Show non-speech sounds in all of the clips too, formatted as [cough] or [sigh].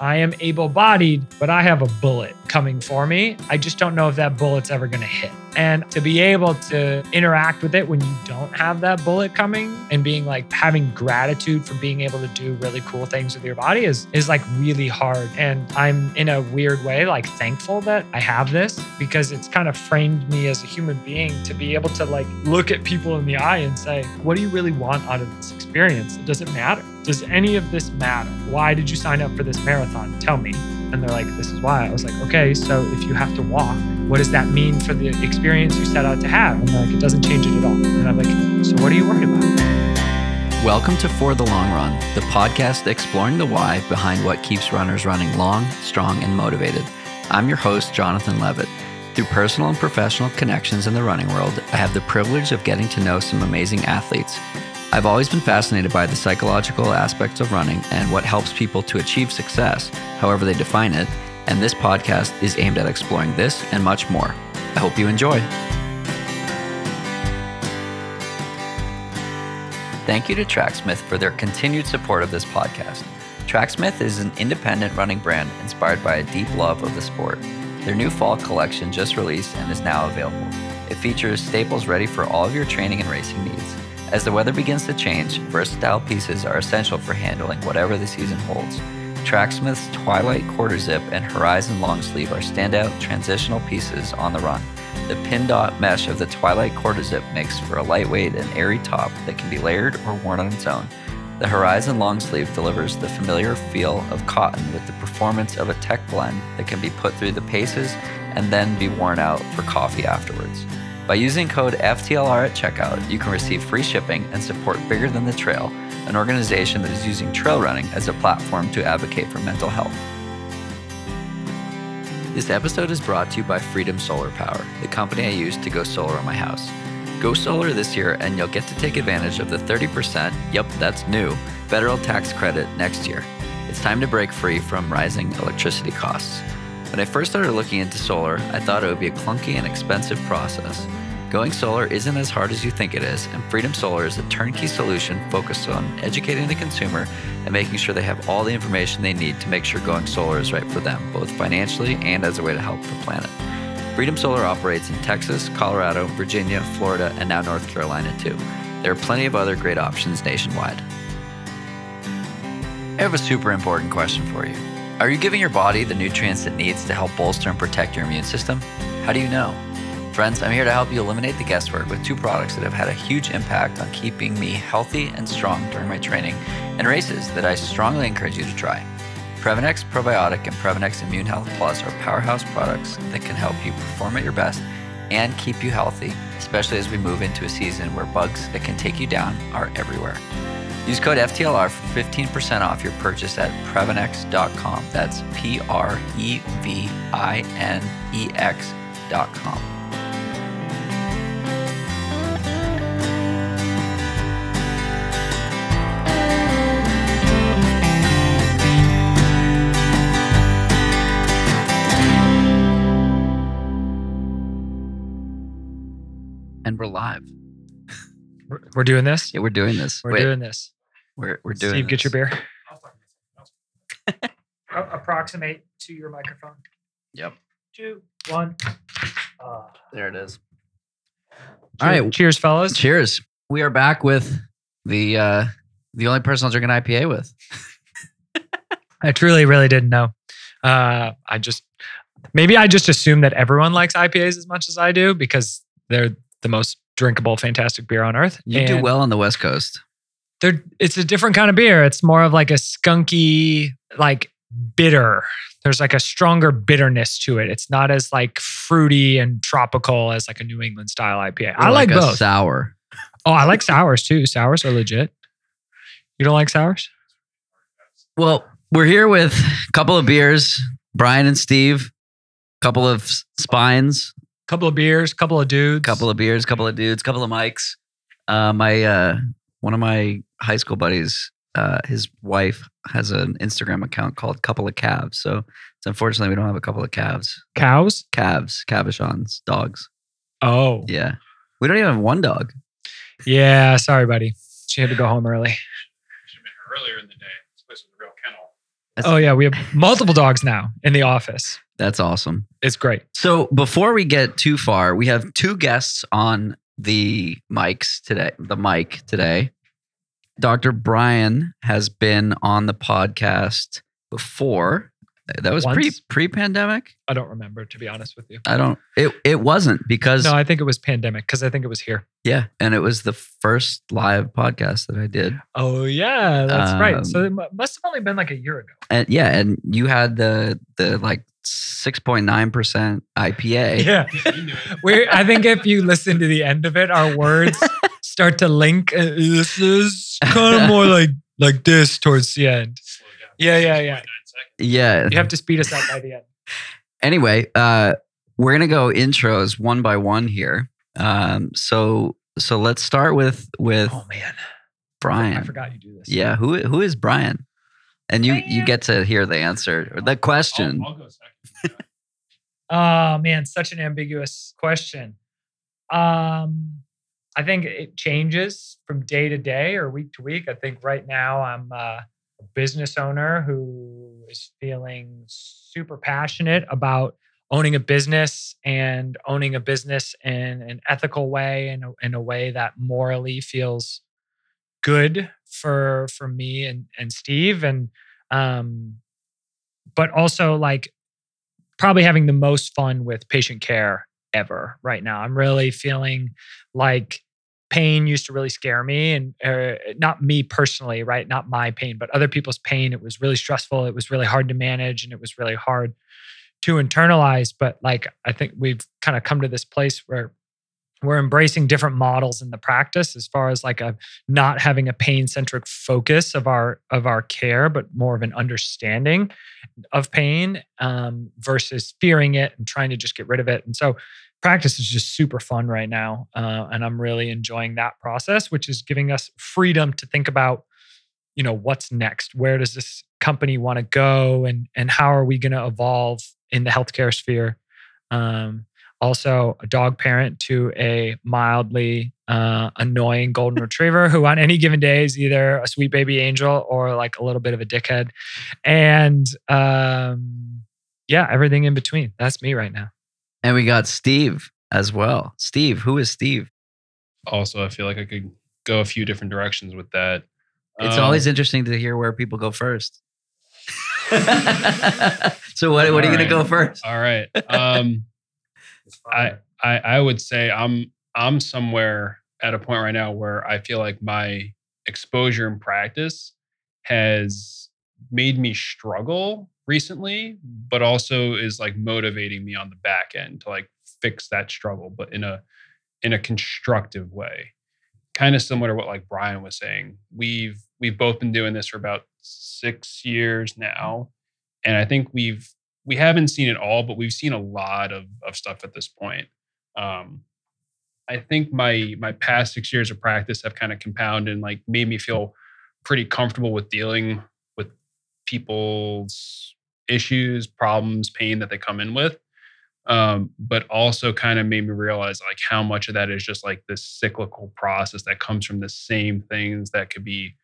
I am able bodied, but I have a bullet coming for me. I just don't know if that bullet's ever going to hit. And to be able to interact with it when you don't have that bullet coming and being like having gratitude for being able to do really cool things with your body is is like really hard. And I'm in a weird way like thankful that I have this because it's kind of framed me as a human being to be able to like look at people in the eye and say, what do you really want out of this experience? Does it matter? Does any of this matter? Why did you sign up for this marathon? Tell me. And they're like, this is why. I was like, okay, so if you have to walk, what does that mean for the experience you set out to have? And they're like, it doesn't change it at all. And I'm like, so what are you worried about? Welcome to For the Long Run, the podcast exploring the why behind what keeps runners running long, strong, and motivated. I'm your host, Jonathan Levitt. Through personal and professional connections in the running world, I have the privilege of getting to know some amazing athletes. I've always been fascinated by the psychological aspects of running and what helps people to achieve success, however they define it, and this podcast is aimed at exploring this and much more. I hope you enjoy. Thank you to Tracksmith for their continued support of this podcast. Tracksmith is an independent running brand inspired by a deep love of the sport. Their new fall collection just released and is now available. It features staples ready for all of your training and racing needs. As the weather begins to change, versatile pieces are essential for handling whatever the season holds. Tracksmith's Twilight Quarter Zip and Horizon Long Sleeve are standout transitional pieces on the run. The pin dot mesh of the Twilight Quarter Zip makes for a lightweight and airy top that can be layered or worn on its own. The Horizon Long Sleeve delivers the familiar feel of cotton with the performance of a tech blend that can be put through the paces and then be worn out for coffee afterwards. By using code FTLR at checkout, you can receive free shipping and support Bigger Than the Trail, an organization that is using trail running as a platform to advocate for mental health. This episode is brought to you by Freedom Solar Power, the company I use to go solar on my house. Go solar this year and you'll get to take advantage of the 30%, yep, that's new, federal tax credit next year. It's time to break free from rising electricity costs. When I first started looking into solar, I thought it would be a clunky and expensive process. Going solar isn't as hard as you think it is, and Freedom Solar is a turnkey solution focused on educating the consumer and making sure they have all the information they need to make sure going solar is right for them, both financially and as a way to help the planet. Freedom Solar operates in Texas, Colorado, Virginia, Florida, and now North Carolina too. There are plenty of other great options nationwide. I have a super important question for you. Are you giving your body the nutrients it needs to help bolster and protect your immune system? How do you know? Friends, I'm here to help you eliminate the guesswork with two products that have had a huge impact on keeping me healthy and strong during my training and races that I strongly encourage you to try. Previnex Probiotic and Previnex Immune Health Plus are powerhouse products that can help you perform at your best and keep you healthy, especially as we move into a season where bugs that can take you down are everywhere. Use code FTLR for 15% off your purchase at Previnex.com. That's P R E V I N E X.com. And we're live. We're, doing this. Yeah, we're doing this. We're Wait, doing this. We're, we're doing Steve, get your beer. [laughs] A- approximate to your microphone. Yep. Two, one. Uh, There it is. All right. Cheers, fellas. Cheers. We are back with the uh the only person I'll drink an IPA with. [laughs] I truly, really didn't know. Uh, I just maybe I just assume that everyone likes IPAs as much as I do because they're the most drinkable, fantastic beer on earth. You do well on the West Coast. They're it's a different kind of beer. It's more of like a skunky, like bitter. There's like a stronger bitterness to it. It's not as like fruity and tropical as like a New England style IPA. I like, a both. sour. Oh, I like sours too. Sours are legit. You don't like sours? Well, we're here with a couple of beers, Brian and Steve, A couple of spines, Couple of beers, a couple of dudes. couple of beers, a couple of dudes, couple of mics. Uh, my uh, one of my high school buddies, uh, his wife has an Instagram account called Couple of Calves. So it's unfortunately we don't have a couple of calves. cows. Calves, Cavachons, dogs. Oh, Yeah. We don't even have one dog. yeah. Sorry, buddy. She had to go home early. Should have been earlier in the day. This place was a real kennel. Oh yeah, we have [laughs] multiple dogs now in the office. That's awesome. It's great. So before we get too far, we have two guests on the mics today. The mic today. Dr. Brian has been on the podcast before. That was pre pre pandemic. I don't remember to be honest with you. I don't. It it wasn't because No, I think it was pandemic because I think it was here. yeah, and it was the first live podcast that I did. Oh yeah, that's Um, right. So it must have only been like a year ago. And yeah, and you had the the like six point nine percent IPA. [laughs] Yeah, we. I think if you listen to the end of it, our words [laughs] start to link. Uh, this is kind of more like like this towards the end. Yeah, yeah, yeah. Yeah. You have to speed us up by the end. [laughs] anyway, uh, we're gonna go intros one by one here. Um, so so let's start with with Oh man, Brian. I forgot you do this. Yeah, who who is Brian? And you you get to hear the answer or the question. I'll, I'll go second. [laughs] Oh man, such an ambiguous question. Um, I think it changes from day to day or week to week. I think right now I'm uh, a business owner who is feeling super passionate about owning a business and owning a business in an ethical way and in a way that morally feels good for for me and and Steve and um but also like probably having the most fun with patient care ever right now. I'm really feeling like pain used to really scare me and uh, not me personally, right? Not my pain, but other people's pain. It was really stressful. It was really hard to manage and it was really hard to internalize. But like, I think we've kind of come to this place where we're embracing different models in the practice as far as like a not having a pain centric focus of our of our care but more of an understanding of pain um, versus fearing it and trying to just get rid of it and so practice is just super fun right now uh, and i'm really enjoying that process which is giving us freedom to think about you know what's next. Where does this company want to go and and how are we going to evolve in the healthcare sphere? Um, also a dog parent to a mildly uh, annoying golden [laughs] retriever who on any given day is either a sweet baby angel or like a little bit of a dickhead. And um, yeah everything in between. That's me right now And we got Steve as well. Steve, who is Steve? Also, I feel like I could go a few different directions with that. It's Um, always interesting to hear where people go first. [laughs] so what, what are you going to go first? all right. Um, [laughs] I, I I would say I'm I'm somewhere at a point right now where I feel like my exposure and practice has made me struggle recently, but also is like motivating me on the back end to like fix that struggle, but in a in a constructive way. Kind of similar to what like Brian was saying. We've we've both been doing this for about six years now. And I think we've we haven't seen it all, but we've seen a lot of of stuff at this point. Um, I think my my past six years of practice have kind of compounded and like made me feel pretty comfortable with dealing people's issues, problems, pain that they come in with. Um, but also kind of made me realize like how much of that is just like this cyclical process that comes from the same things that could be,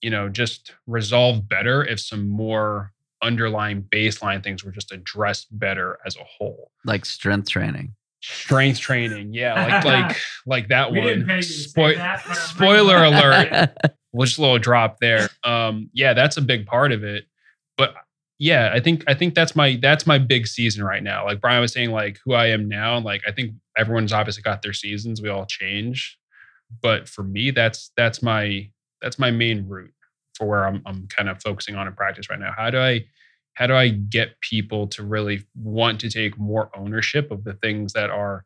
you know, just resolved better if some more underlying baseline things were just addressed better as a whole. Like strength training. Strength training, yeah, like like [laughs] like that We one. pay you to say Spoi- that, spoiler alert. [laughs] Just a little drop there. Um, yeah, that's a big part of it. But yeah, I think I think that's my that's my big season right now. Like Brian was saying, like who I am now. Like I think everyone's obviously got their seasons. We all change, but for me, that's that's my that's my main route for where I'm I'm kind of focusing on in practice right now. How do I how do I get people to really want to take more ownership of the things that are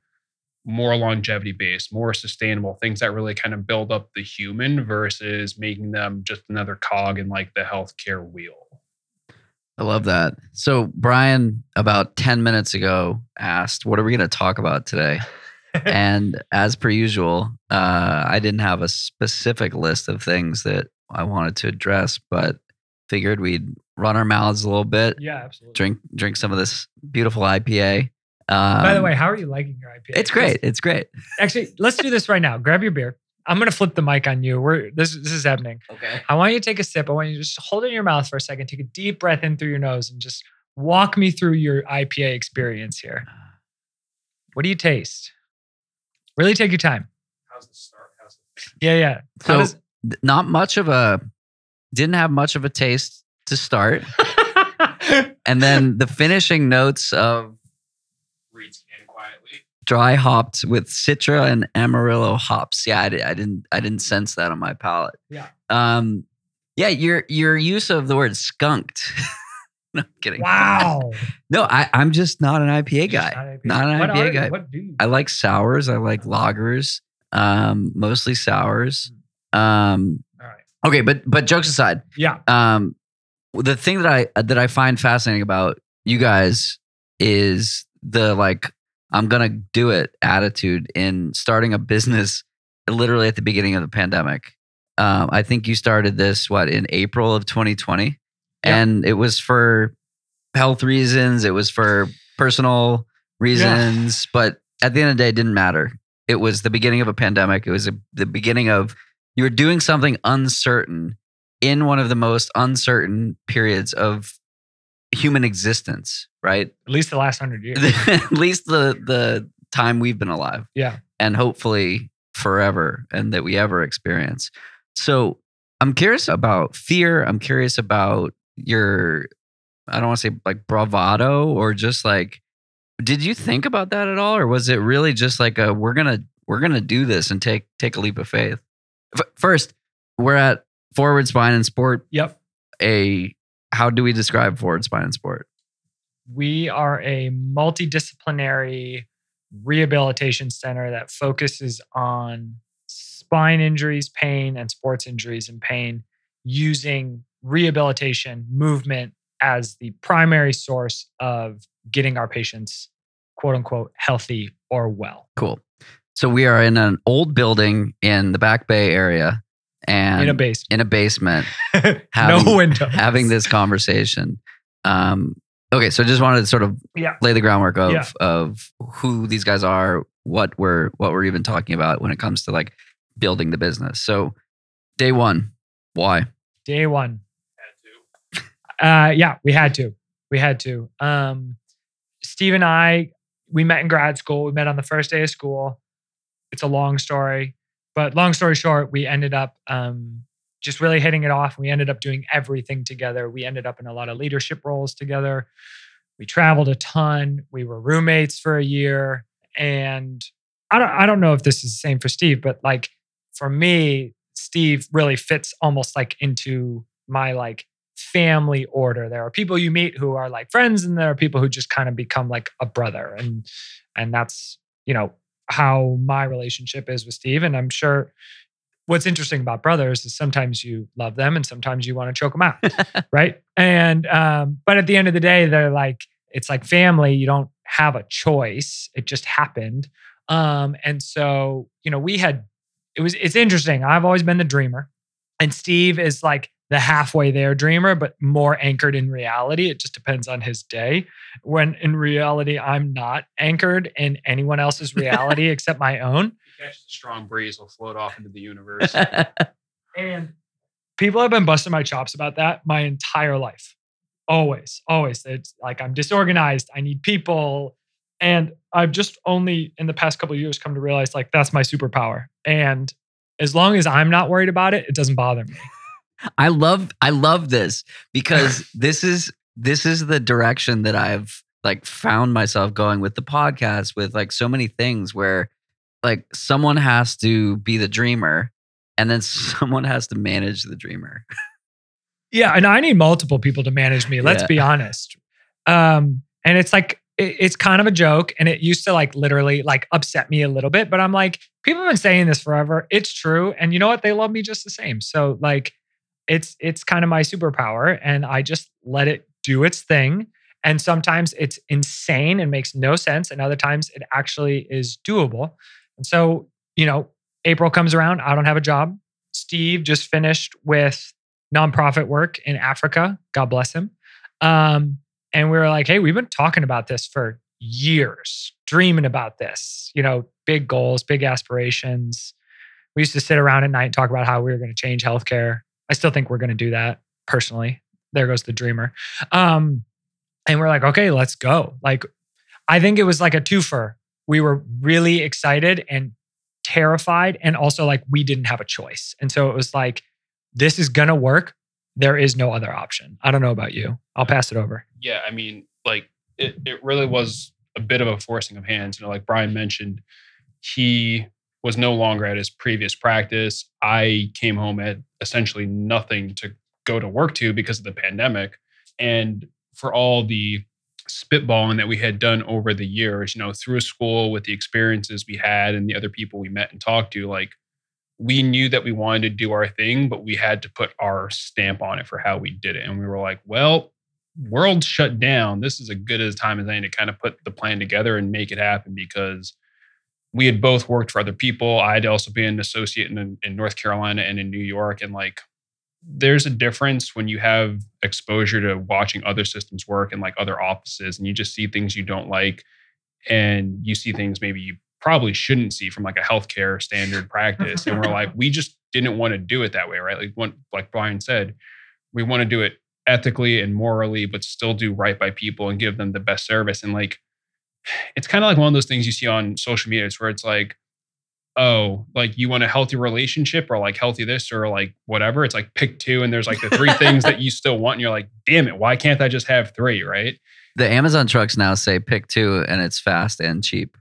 more longevity based, more sustainable, things that really kind of build up the human versus making them just another cog in like the healthcare wheel. I love that. So Brian, about 10 minutes ago, asked, what are we going to talk about today? [laughs] and as per usual, uh, I didn't have a specific list of things that I wanted to address, but figured we'd run our mouths a little bit, yeah, absolutely. drink drink some of this beautiful IPA. Um, By the way, how are you liking your IPA? it's great. It's great. Actually, let's do this right now. Grab your beer. I'm gonna flip the mic on you. We're this this is happening. Okay. I want you to take a sip. I want you to just hold it in your mouth for a second. Take a deep breath in through your nose and just walk me through your IPA experience here. What do you taste? Really take your time. How's the start? How's the Yeah, yeah. How So does- not much of a didn't have much of a taste to start, [laughs] and then the finishing notes of reads can quietly? Dry hopped with Citra and Amarillo hops. Yeah, I, I didn't I didn't sense that on my palate. Yeah. Um. Yeah, your your use of the word skunked. [laughs] no I'm kidding. wow. [laughs] No, I I'm just not an IPA guy. not, Not an What IPA guy. What do you? I like sours. I like lagers. Um, mostly sours. Um. All right. Okay, but but jokes aside, Yeah. um the thing that i that i find fascinating about you guys is the like i'm gonna do it attitude in starting a business literally at the beginning of the pandemic. Um i think you started this what in april of 2020 Yeah. and it was for health reasons it was for personal reasons but at the end of the day it didn't matter. It was the beginning of a pandemic. It was a, the beginning of you were doing something uncertain in one of the most uncertain periods of human existence, right? At least the last hundred years. [laughs] At least the the time we've been alive. Yeah. And hopefully forever and that we ever experience. So I'm curious about fear. I'm curious about your I don't want to say like bravado or just like did you think about that at all or was it really just like a we're going to we're going to do this and take take a leap of faith? F- First, we're at Forward Spine and Sport Yep. a how do we describe forward spine and sport? We are a multidisciplinary rehabilitation center that focuses on spine injuries, pain, and sports injuries and pain using rehabilitation movement as the primary source of getting our patients, quote unquote, healthy or well. Cool. So we are in an old building in the Back Bay area and in a base. in a basement [laughs] no having- windows. having this conversation. Um, okay, so I just wanted to sort of Yeah. lay the groundwork of Yeah. of who these guys are, what we're what we're even talking about when it comes to like building the business. So day one, why? Day one. Had to. [laughs] Uh, yeah, we had to. We had to. Um, Steve and I, we met in grad school. We met on the first day of school. It's a long story, but long story short, we ended up um, just really hitting it off. We ended up doing everything together. We ended up in a lot of leadership roles together. We traveled a ton. We were roommates for a year, and I don't. I don't know if this is the same for Steve, but like for me, Steve really fits almost like into my like family order. There are people you meet who are like friends, and there are people who just kind of become like a brother, and and that's you know how my relationship is with Steve. And I'm sure what's interesting about brothers is sometimes you love them and sometimes you want to choke them out, [laughs] right? And um, but at the end of the day, they're like it's like family. You don't have a choice; it just happened. Um, and so you know we had it was it's interesting. I've always been the dreamer, and Steve is like the halfway there dreamer, but more anchored in reality. It just depends on his day. When in reality, I'm not anchored in anyone else's reality [laughs] except my own. Catch the strong breeze, will float off into the universe. [laughs] And people have been busting my chops about that my entire life. Always, always. It's like I'm disorganized. I need people. And I've just only in the past couple of years come to realize like that's my superpower. And as long as I'm not worried about it, it doesn't bother me. I love I love this because [laughs] this is this is the direction that I've like found myself going with the podcast with like so many things where like someone has to be the dreamer and then [laughs] someone has to manage the dreamer. Yeah, and I need multiple people to manage me. Let's Yeah. be honest. Um, and it's like it- it's kind of a joke, and it used to like literally like upset me a little bit. But I'm like, people have been saying this forever. It's true, and you know what? They love me just the same. So like, it's it's kind of my superpower, and I just let it do its thing. And sometimes it's insane and makes no sense, and other times it actually is doable. And so you know, April comes around. I don't have a job. Steve just finished with nonprofit work in Africa. God bless him. Um, and we were like, hey, we've been talking about this for years, dreaming about this, you know, big goals, big aspirations. We used to sit around at night and talk about how we were going to change healthcare. I still think we're going to do that personally. There goes the dreamer. Um, and we're like, okay, let's go. Like, I think it was like a twofer. We were really excited and terrified, and also like we didn't have a choice. And so it was like, this is gonna work. There is no other option. I don't know about you. I'll pass it over. Yeah, I mean, like it, it really was a bit of a forcing of hands. You know, like Brian mentioned, he was no longer at his previous practice. I came home at essentially nothing to go to work to because of the pandemic. And for all the spitballing that we had done over the years, you know, through school with the experiences we had and the other people we met and talked to, like we knew that we wanted to do our thing, but we had to put our stamp on it for how we did it. And we were like, well, world shut down. This is as good as time as any to kind of put the plan together and make it happen because we had both worked for other people. I'd also been an associate in, in North Carolina and in New York. And like, there's a difference when you have exposure to watching other systems work and like other offices and you just see things you don't like and you see things maybe you probably shouldn't see from like a healthcare standard practice and we're like [laughs] we just didn't want to do it that way right like when, like brian said we want to do it ethically and morally but still do right by people and give them the best service and like it's kind of like one of those things you see on social media It's where it's like oh, like you want a healthy relationship or like healthy this or like whatever. It's like pick two, and there's like the three things that you still want. And you're like, damn it, why can't I just have three? Right. The Amazon trucks now say pick two and it's fast and cheap.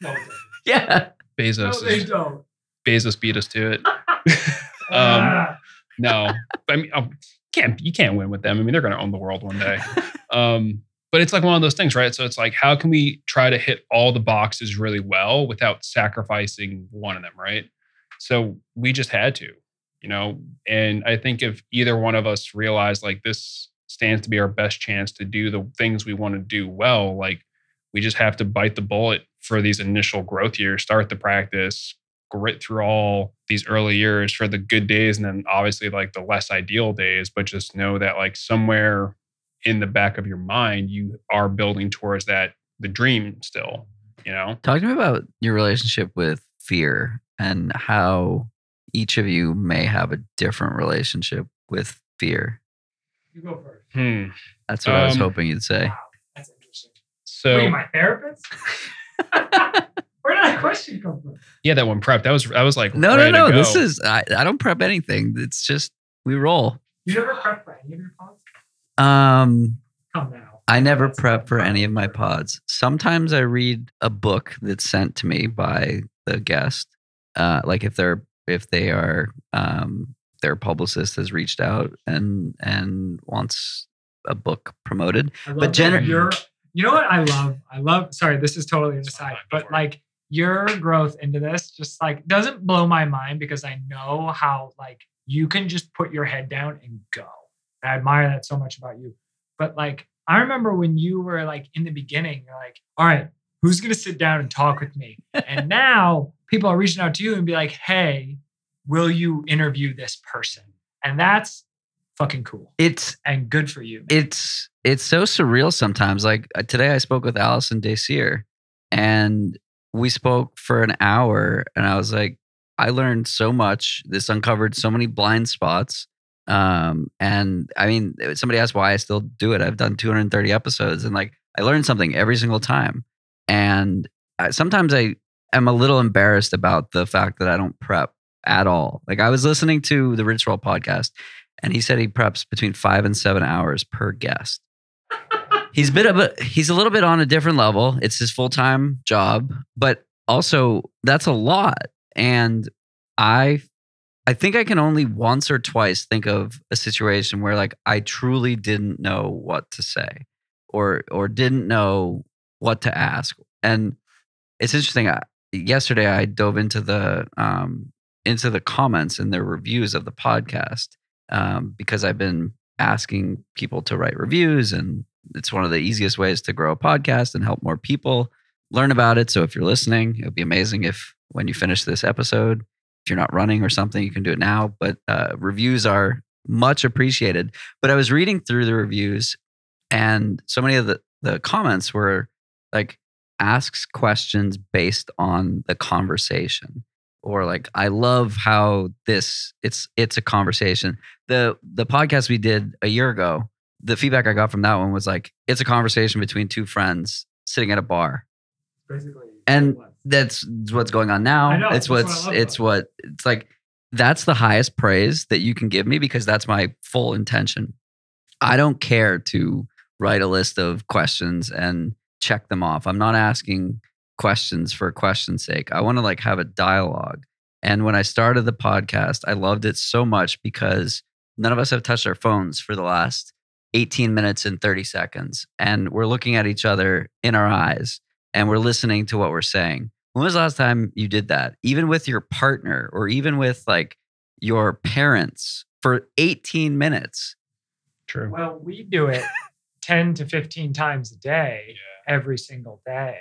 No, [laughs] Yeah. Bezos, they is, don't. Bezos beat us to it. [laughs] um, no, I mean, oh, can't you can't win with them. I mean, they're going to own the world one day. [laughs] Um, but it's like one of those things, right? So it's like, how can we try to hit all the boxes really well without sacrificing one of them, right? So we just had to, you know. And I think if either one of us realized like this stands to be our best chance to do the things we want to do well, like we just have to bite the bullet for these initial growth years, start the practice, grit through all these early years for the good days and then obviously like the less ideal days, but just know that like somewhere in the back of your mind, you are building towards that the dream still, you know? Talk to me about your relationship with fear and how each of you may have a different relationship with fear. You go first. Hmm. That's what I was Um, hoping you'd say. Wow, that's interesting. So Wait, my therapist? [laughs] Where did that question come from? yeah, that one prep. That was I was like No, no, ready to no. go. This is I, I don't prep anything. It's just we roll. You never prep for any of your pods? Um Come now. I never That's prep for any of my pods. Sometimes I read a book that's sent to me by the guest. Uh, like if they're if they are um, their publicist has reached out and and wants a book promoted. I love But that gener- you're, you know what I love? I love, sorry, this is totally an aside, but like your growth into this just like doesn't blow my mind because I know how like you can just put your head down and go. I admire that so much about you. But like, I remember when you were like in the beginning, you're like, all right, who's going to sit down and talk with me? and [laughs] now people are reaching out to you and be like, hey, will you interview this person? And that's fucking cool It's and good for you. it's it's so surreal sometimes. Like uh, today, I spoke with Alison Désir, and we spoke for an hour, and I was like, I learned so much. This uncovered so many blind spots. Um, and I mean, somebody asked why I still do it. I've done 230 episodes, and like I learned something every single time. And I, sometimes I am a little embarrassed about the fact that I don't prep at all. Like I was listening to the Rich Roll podcast, and he said he preps between five and seven hours per guest. He's bit of a he's a little bit on a different level. It's his full time job, but also that's a lot. And I I think I can only once or twice think of a situation where like I truly didn't know what to say or or didn't know what to ask. And it's interesting. I, yesterday I dove into the um into the comments and their reviews of the podcast um, because I've been asking people to write reviews, and it's one of the easiest ways to grow a podcast and help more people learn about it. So if you're listening, it would be amazing if when you finish this episode, you're not running or something, you can do it now. But uh, reviews are much appreciated. But I was reading through the reviews, and so many of the, the comments were like asks questions based on the conversation or like I love how this it's it's a conversation. The the podcast we did a year ago, the feedback I got from that one was like it's a conversation between two friends sitting at a bar. Basically. And that's what's going on now. Know, it's that's what what's it's what it's like that's the highest praise that you can give me because that's my full intention. I don't care to write a list of questions and check them off. I'm not asking questions for question's sake. I want to like have a dialogue. And when I started the podcast, I loved it so much because none of us have touched our phones for the last 18 minutes and 30 seconds. And we're looking at each other in our eyes and we're listening to what we're saying. When was the last time you did that? Even with your partner or even with like your parents for 18 minutes? True. Well, we do it [laughs] 10 to 15 times a day, every single day.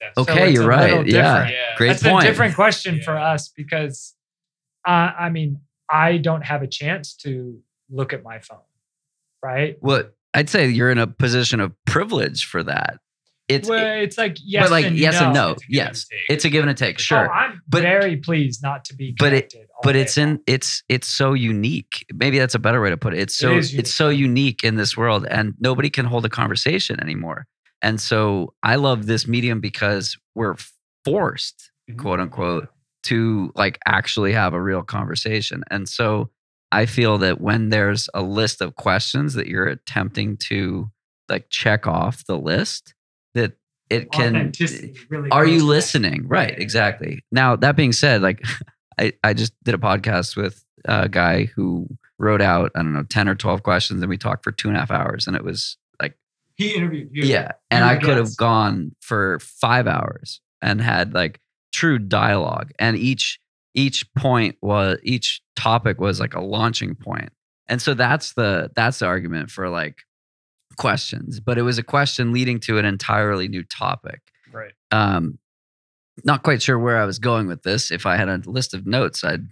That's Okay, it's you're right. little Yeah. Yeah. Great That's point. a different question for us because, uh, I mean, I don't have a chance to look at my phone, right? Well, I'd say you're in a position of privilege for that. It's well, it's like yes, but like and yes no. and no. It's give and Yes, it's a give and a take. Sure, Oh, I'm But- very pleased not to be but it- but it's in it's it's so unique. Maybe that's a better way to put it. It's so is it's so unique in this world, and nobody can hold a conversation anymore. And so I love this medium because we're forced, Mhm. quote unquote, to like actually have a real conversation. And so I feel that when there's a list of questions that you're attempting to like check off the list, it can really are you listening right Right. exactly now that being said like [laughs] I, I just did a podcast with a guy who wrote out i don't know 10 or 12 questions and we talked for two and a half hours and it was like He interviewed you. yeah and i could have gone for five hours and had like true dialogue and each each point was each topic was like a launching point and so that's the that's the argument for like questions but it was a question leading to an entirely new topic Right. um not quite sure where i was going with this if i had a list of notes i'd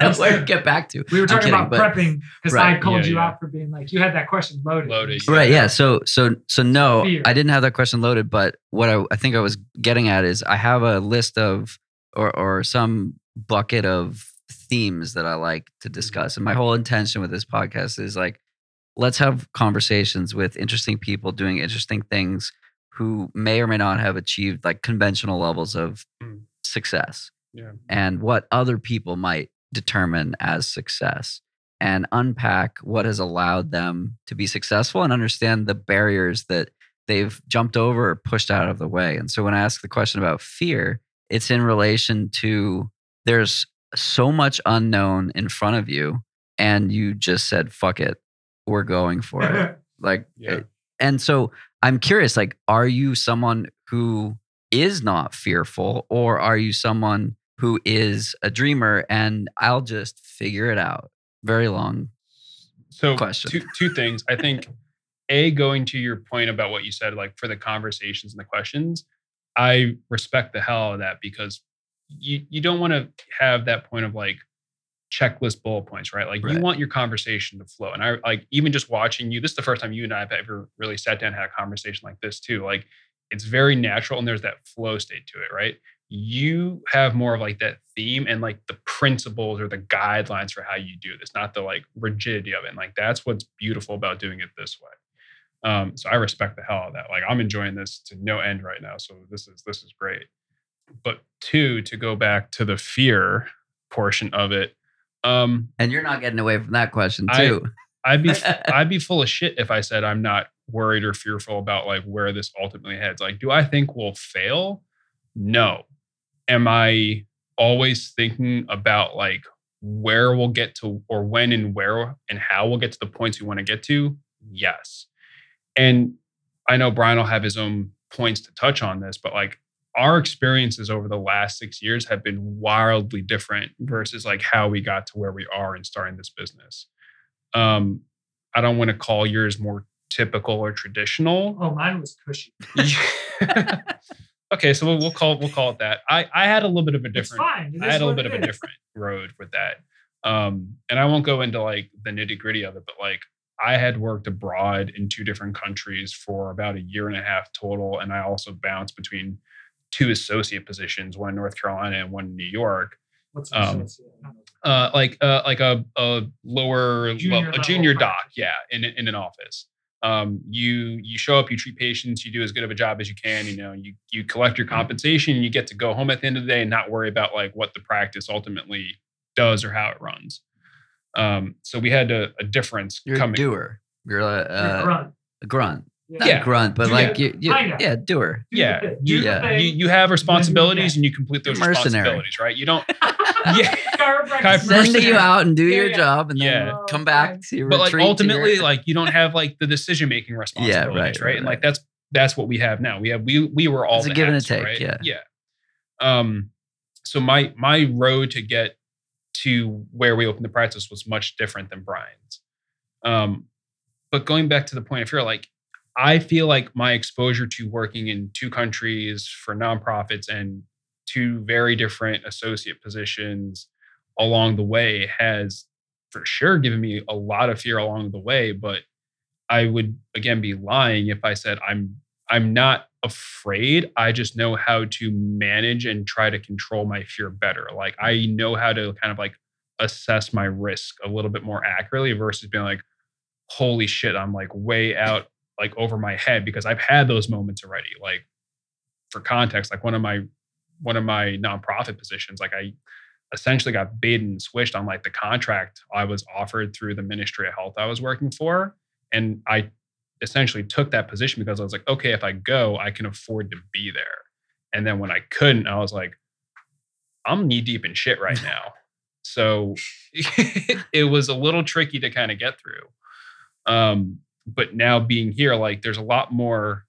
[laughs] where to get back to We were talking kidding, about but- prepping because I called Yeah, you yeah. out for being like you had that question loaded. Loaded, You right yeah so so so no Fear. i didn't have that question loaded but what I, I think i was getting at is i have a list of or or some bucket of themes that i like to discuss and my whole intention with this podcast is like let's have conversations with interesting people doing interesting things who may or may not have achieved like conventional levels of Mm. success Yeah. and what other people might determine as success and unpack what has allowed them to be successful and understand the barriers that they've jumped over or pushed out of the way. And so when I ask the question about fear, it's in relation to there's so much unknown in front of you and you just said fuck it, we're going for it. [laughs] like Yeah. and so I'm curious like are you someone who is not fearful or are you someone who is a dreamer and I'll just figure it out? Very long. So Question. two two things. I think [laughs] a going to your point about what you said, like for the conversations and the questions, I respect the hell out of that because you you don't want to have that point of like checklist bullet points, right? Like Right. you want your conversation to flow. And I like even just watching you, this is the first time you and I have ever really sat down and had a conversation like this too. Like it's very natural and there's that flow state to it, right? You have more of like that theme and like the principles or the guidelines for how you do this, not the like rigidity of it. And like that's what's beautiful about doing it this way. Um, so I respect the hell out of that. Like I'm enjoying this to no end right now. So this is this is great. But two, to go back to the fear portion of it, um, And you're not getting away from that question I- too. I'd be [laughs] I'd be full of shit if I said I'm not worried or fearful about like where this ultimately heads. Like, do I think we'll fail? No. Am I always thinking about like where we'll get to or when and where and how we'll get to the points we want to get to? Yes. And I know Brian will have his own points to touch on this, but like our experiences over the last six years have been wildly different versus like how we got to where we are in starting this business. Um, I don't want to call yours more typical or traditional. oh, mine was cushy. [laughs] [laughs] okay, so we'll, we'll call we'll call it that. I I had a little bit of a different. I had a little bit of a different road with that. Um, and I won't go into like the nitty gritty of it, but like I had worked abroad in two different countries for about a year and a half total, and I also bounced between two associate positions, one in North Carolina and one in New York. What's Um, Uh, like uh, like a, a lower Junior level, a junior doc, practice. yeah, in in an office. Um, you you show up, you treat patients, you do as good of a job as you can. You know, you you collect your compensation, you get to go home at the end of the day and not worry about like what the practice ultimately does or how it runs. Um, so we had a, a difference You're a coming. doer. You're a, uh, a grunt. Not Yeah. grunt, but Yeah. like you, you Kinda. yeah, doer. Yeah, Do you, the Yeah. you you have responsibilities and you complete those mercenary. responsibilities, right? You don't. [laughs] Yeah. Chiropractic Chiropractic. Send you out and do Yeah, your yeah. job and then Yeah. come back to your but like retreat ultimately your- like you don't [laughs] have like the decision making responsibilities right, right, and right. like that's that's what we have now we have we we were all It's a the give and a take, right? yeah. yeah um so my my road to get to where we opened the practice was much different than brian's um but going back to the point if you're like i feel like my exposure to working in two countries for nonprofits and two very different associate positions along the way has for sure given me a lot of fear along the way but i would again be lying if i said i'm i'm not afraid. I just know how to manage and try to control my fear better. Like i know how to kind of like assess my risk a little bit more accurately versus being like holy shit i'm like way out like over my head because i've had those moments already like for context like one of my one of my nonprofit positions like i essentially got baited and switched on like the contract I was offered through the Ministry of Health I was working for. And I essentially took that position because I was like, okay, if I go, I can afford to be there. And then when I couldn't, I was like, I'm knee deep in shit right now. So [laughs] it was a little tricky to kind of get through. Um, but now being here, like there's a lot more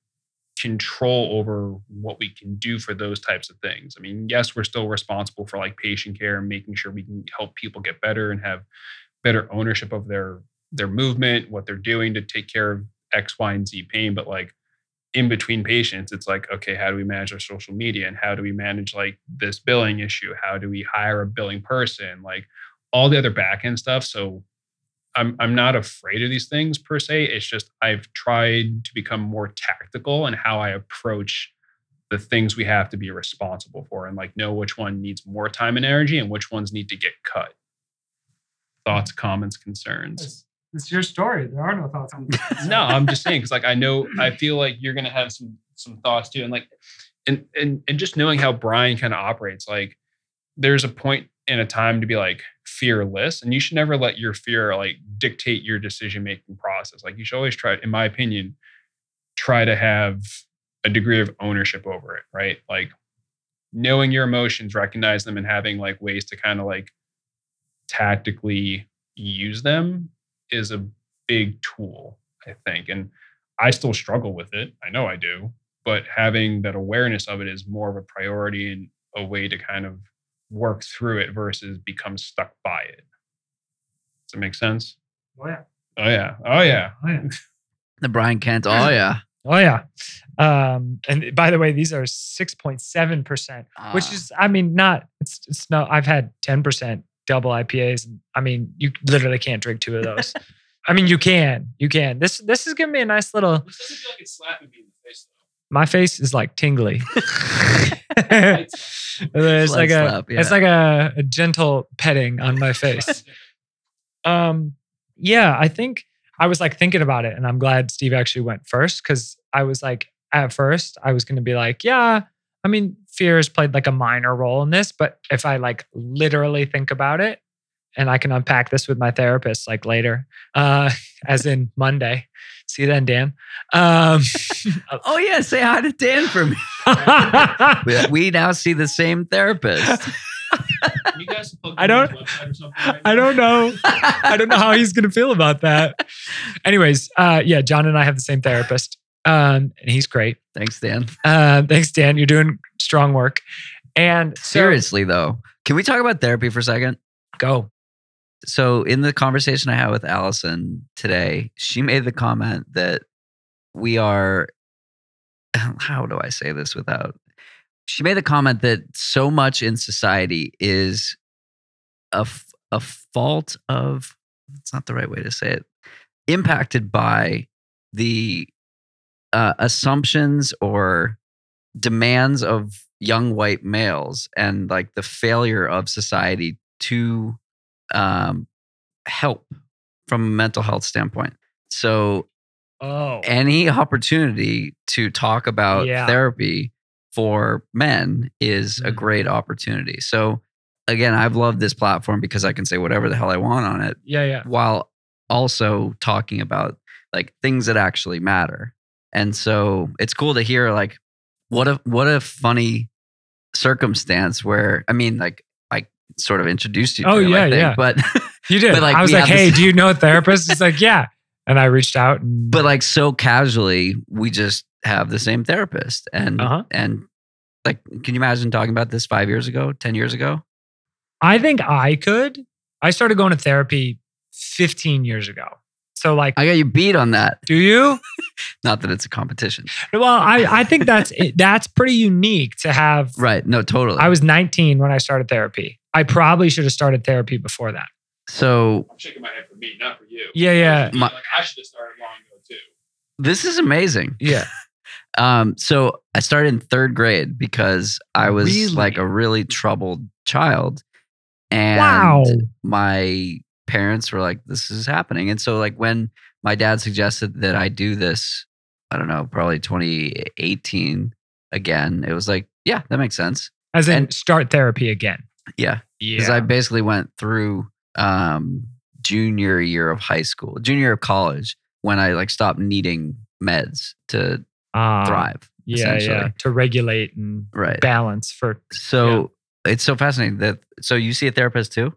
control over what we can do for those types of things. I mean, yes, we're still responsible for like patient care and making sure we can help people get better and have better ownership of their their movement, what they're doing to take care of X, Y, and Z pain. But like in between patients, it's like, okay, how do we manage our social media and how do we manage like this billing issue? How do we hire a billing person? Like all the other back end stuff. So I'm I'm not afraid of these things per se. It's just I've tried to become more tactical in how I approach the things we have to be responsible for and like know which one needs more time and energy and which ones need to get cut. Thoughts, comments, concerns. It's, it's your story. There are no thoughts on [laughs] no, I'm just saying because like I know I [clears throat] feel like you're gonna have some some thoughts too, and like and and and just knowing how Brian kind of operates, like there's a point in a time to be like fearless, and you should never let your fear like dictate your decision making process. Like you should always try, in my opinion, try to have a degree of ownership over it, right? Like knowing your emotions, recognize them, and having like ways to kind of like tactically use them is a big tool, I think. And I still struggle with it. I know I do, but having that awareness of it is more of a priority and a way to kind of work through it versus become stuck by it. Does that make sense? Oh yeah. Oh yeah. Oh yeah. Oh yeah. [laughs] the Brian Kent. Oh [laughs] yeah. Oh yeah. Um, and by the way, these are six point seven percent, which Ah. is, I mean, not. It's it's no. I've had ten percent double IPAs. And, I mean, you literally can't drink two of those. [laughs] I mean, you can, you can. This this is gonna be a nice little. This doesn't feel like it's slapping me in the face My face is like tingly. [laughs] [laughs] It's like a slap, it's like a, a gentle petting on my face. Um, yeah, I think I was like thinking about it, and I'm glad Steve actually went first because I was like, at first, I was going to be like, yeah, I mean, fear has played like a minor role in this, but if I like literally think about it, and I can unpack this with my therapist like later, uh, [laughs] as in Monday. See you then, Dan. Um, [laughs] Oh yeah. Say hi to Dan for me. [laughs] We, we now see the same therapist. You guys I don't- his website or something right I don't know. I don't know how he's gonna feel about that. Anyways, uh, yeah, John and I have the same therapist, um, and he's great. Thanks, Dan. Uh, thanks, Dan. You're doing strong work. And so- Seriously though, can we talk about therapy for a second? go. So in the conversation I had with Alison today, she made the comment that we are [sighs] how do I say this without she made the comment that so much in society is a, a fault of it's not the right way to say it impacted by the uh, assumptions or demands of young white males and like the failure of society to um, help from a mental health standpoint. So Oh, any opportunity to talk about Yeah. therapy for men is a Mhm. great opportunity. So again, I've loved this platform because I can say whatever the hell I want on it yeah, yeah. while also talking about like things that actually matter. And so it's cool to hear like what a what a funny circumstance where I mean like sort of introduced you to Oh, yeah, think, yeah. but You did. [laughs] But, like, I was like, hey, this- do you know a [laughs] therapist? He's like, yeah. And I reached out and but like so casually we just have the same therapist and Uh-huh. and like can you imagine talking about this 5 years ago, 10 years ago? I think I could. I started going to therapy 15 years ago. So like, I got you beat on that. do you? [laughs] Not that it's a competition. Well, I, I think that's it. that's pretty unique to have. Right. No, totally. I was 19 when I started therapy. I probably should have started therapy before that. so I'm shaking my head for me, not for you. Yeah, yeah. My- like I should have started long ago too. this is amazing. Yeah. [laughs] Um, so I started in third grade because I was Really? like a really troubled child. And Wow. my parents were like, this is happening. And so like when my dad suggested that I do this, I don't know, probably 2018 again, it was like, yeah, that makes sense. As in And- start therapy again. Yeah. Yeah. Because I basically went through um junior year of high school, junior year of college when I like stopped needing meds to Ah, thrive. Yeah, yeah. To regulate and Right. balance for. So it's so fascinating that so you see a therapist too?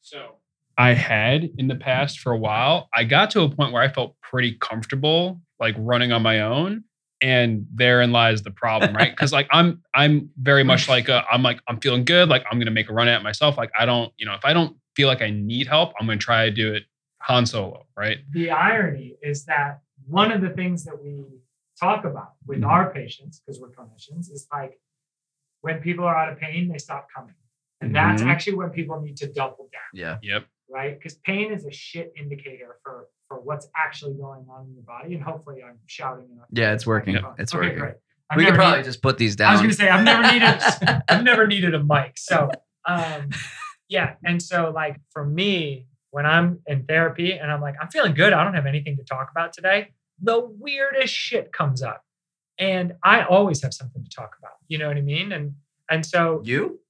So I had in the past for a while. I got to a point where I felt pretty comfortable like running on my own. And therein lies the problem, right? Because like I'm I'm very much like a, I'm like I'm feeling good, like I'm gonna make a run at it myself. Like I don't, you know, if I don't feel like I need help, I'm gonna try to do it Han Solo, right? The irony is that one of the things that we talk about with Mhm. our patients, because we're clinicians, is like when people are out of pain, they stop coming. And that's Mhm. actually when people need to double down. Yeah. Yep. right? Because pain is a shit indicator for for what's actually going on in your body, and hopefully I'm shouting enough. Yeah, it's working. It's okay, working. Great. I've we could probably just put these down. I was going to say I've never needed [laughs] I've never needed a mic, so um, [laughs] yeah, and so like for me, when I'm in therapy and I'm like I'm feeling good, I don't have anything to talk about today. The weirdest shit comes up, and I always have something to talk about. You know what I mean? And and so you?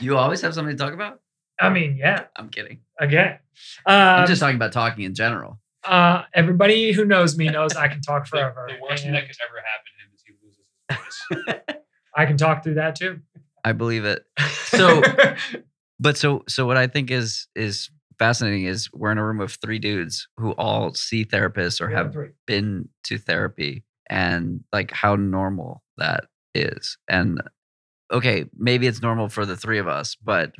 You always have something to talk about? I mean, yeah, I'm kidding. again. Um, I'm just talking about talking in general. Uh, everybody who knows me knows I can talk forever. [laughs] The, the worst thing that could ever happen to him is he loses his voice. [laughs] I can talk through that too. I believe it. [laughs] So- But so so what I think is is fascinating is we're in a room of three dudes who all see therapists or We have have three. been to therapy and like how normal that is. And okay, maybe it's normal for the three of us, but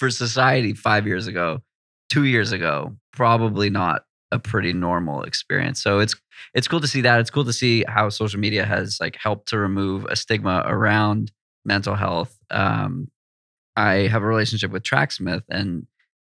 for society 5 years ago, 2 years ago, probably not a pretty normal experience. So it's it's cool to see that. It's cool to see how social media has like helped to remove a stigma around mental health. Um, I have a relationship with Tracksmith, and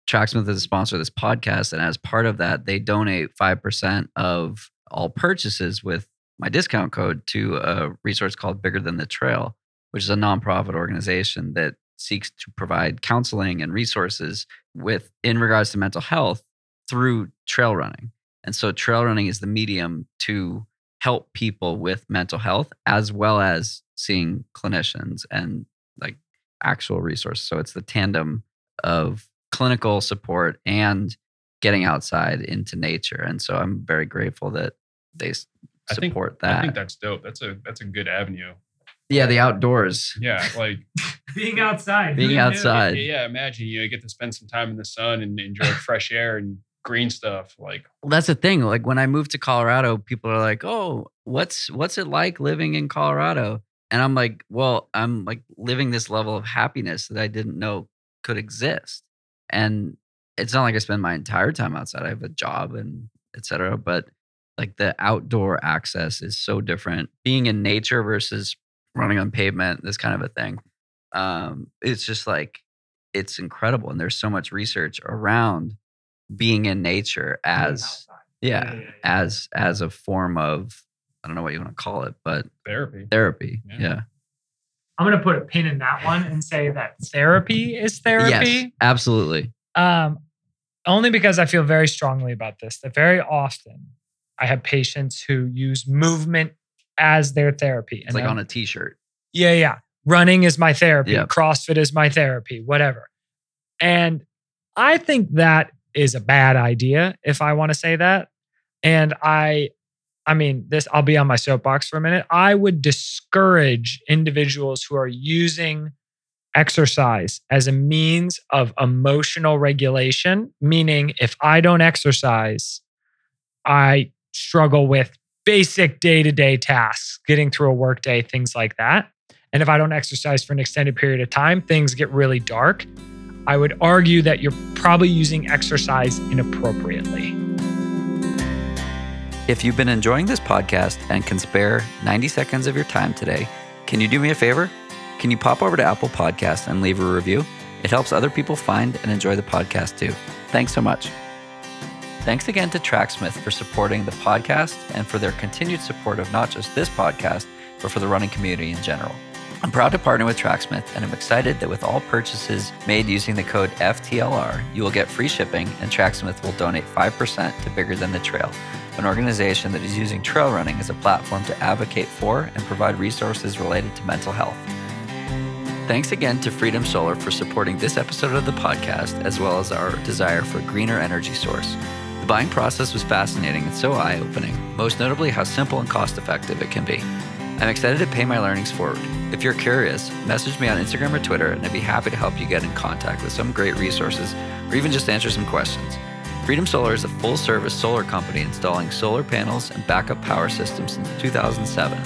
Tracksmith is a sponsor of this podcast. And as part of that, they donate 5% of all purchases with my discount code to a resource called Bigger Than the Trail, which is a nonprofit organization that seeks to provide counseling and resources with in regards to mental health through trail running. And so trail running is the medium to help people with mental health as well as seeing clinicians and like actual resources. So it's the tandem of clinical support and getting outside into nature. And so I'm very grateful that they s- I think- support I think that's dope. That's a that's a good avenue. yeah, the outdoors. Yeah, like [laughs] Being outside. Being outside. yeah, yeah, imagine you know, you get to spend some time in the sun and enjoy fresh air and green stuff. Like Well, that's the thing. Like when I moved to Colorado, people are like, "Oh, what's what's it like living in Colorado?" And I'm like, "Well, I'm like living this level of happiness that I didn't know could exist." And it's not like I spend my entire time outside. I have a job and etc. But like the outdoor access is so different. Being in nature versus running on pavement, this kind of a thing. Um, it's just like it's incredible, and there's so much research around being in nature as yeah, yeah, yeah. as as a form of I don't know what you want to call it, but therapy. therapy. Yeah. I'm going to put a pin in that one and say that therapy is therapy. Yes, absolutely. Um, only because I feel very strongly about this. That very often I have patients who use movement as their therapy. It's like on a t-shirt. Yeah, yeah. Running is my therapy. Yep. CrossFit is my therapy, whatever. And I think that is a bad idea if I want to say that. And I I mean, this I'll be on my soapbox for a minute. I would discourage individuals who are using exercise as a means of emotional regulation, meaning if I don't exercise, I struggle with basic day to day tasks, getting through a workday, things like that. And if I don't exercise for an extended period of time, things get really dark. I would argue that you're probably using exercise inappropriately. If you've been enjoying this podcast and can spare 90 seconds of your time today, can you do me a favor? Can you pop over to Apple Podcasts and leave a review? It helps other people find and enjoy the podcast too. Thanks so much. Thanks again to Tracksmith for supporting the podcast and for their continued support of not just this podcast, but for the running community in general. I'm proud to partner with Tracksmith, and I'm excited that with all purchases made using the code FTLR, you will get free shipping, and Tracksmith will donate 5% to Bigger Than the Trail, an organization that is using trail running as a platform to advocate for and provide resources related to mental health. Thanks again to Freedom Solar for supporting this episode of the podcast, as well as our desire for a greener energy source. The buying process was fascinating and so eye opening, most notably how simple and cost effective it can be. I'm excited to pay my learnings forward. If you're curious, message me on Instagram or Twitter, and I'd be happy to help you get in contact with some great resources or even just answer some questions. Freedom Solar is a full service solar company installing solar panels and backup power systems since 2007.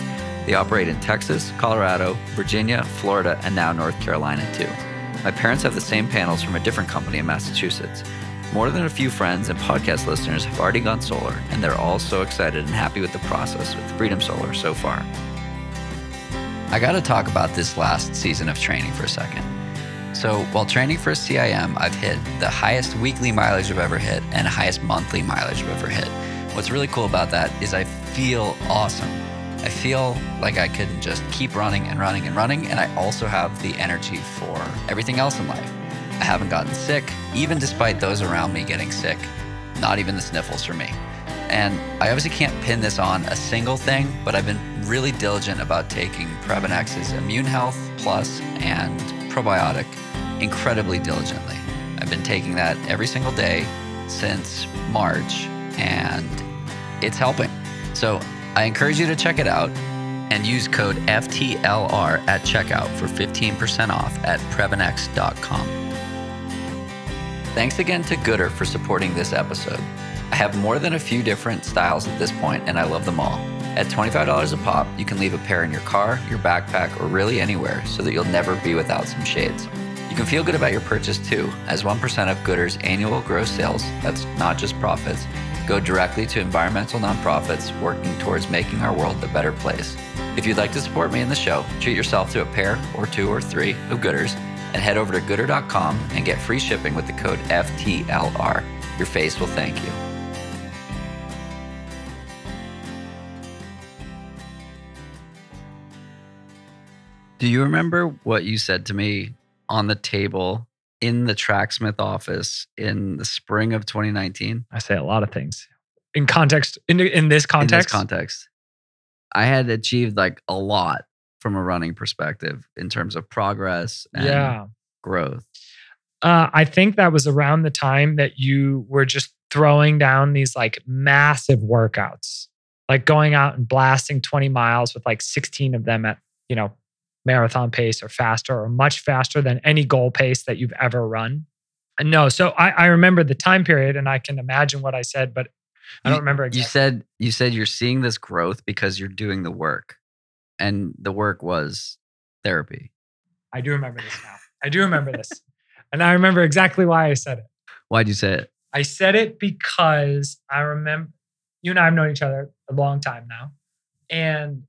They operate in Texas, Colorado, Virginia, Florida, and now North Carolina too. My parents have the same panels from a different company in Massachusetts. More than a few friends and podcast listeners have already gone solar, and they're all so excited and happy with the process with Freedom Solar so far. I got to talk about this last season of training for a second. So, while training for a CIM, I've hit the highest weekly mileage I've ever hit and highest monthly mileage I've ever hit. What's really cool about that is I feel awesome. I feel like I can just keep running and running and running, and I also have the energy for everything else in life. I haven't gotten sick, even despite those around me getting sick. Not even the sniffles for me. And I obviously can't pin this on a single thing, but I've been really diligent about taking Previnex's Immune Health Plus and probiotic incredibly diligently. I've been taking that every single day since March, and it's helping. So I encourage you to check it out and use code FTLR at checkout for 15% off at Previnex.com. Thanks again to Goodr for supporting this episode. I have more than a few different styles at this point, and I love them all. At $25 a pop, you can leave a pair in your car, your backpack, or really anywhere so that you'll never be without some shades. You can feel good about your purchase too, as 1% of Goodr's annual gross sales, that's not just profits, go directly to environmental nonprofits working towards making our world a better place. If you'd like to support me in the show, treat yourself to a pair or two or three of Goodrs and head over to goodr.com and get free shipping with the code FTLR. Your face will thank you. Do you remember what you said to me on the table in the Tracksmith office in the spring of 2019? I say a lot of things in context. In in this context, In this context, I had achieved like a lot from a running perspective in terms of progress and yeah. growth. Uh, I think that was around the time that you were just throwing down these like massive workouts, like going out and blasting 20 miles with like 16 of them at, you know, marathon pace or faster or much faster than any goal pace that you've ever run. Uh, no, so I, I remember the time period and I can imagine what I said, but I don't You- remember You said you said you're seeing this growth because you're doing the work. And the work was therapy. I do remember this now. I do remember this. And I remember exactly why I said it. Why'd you say it? I said it because I remember you and I have known each other a long time now. And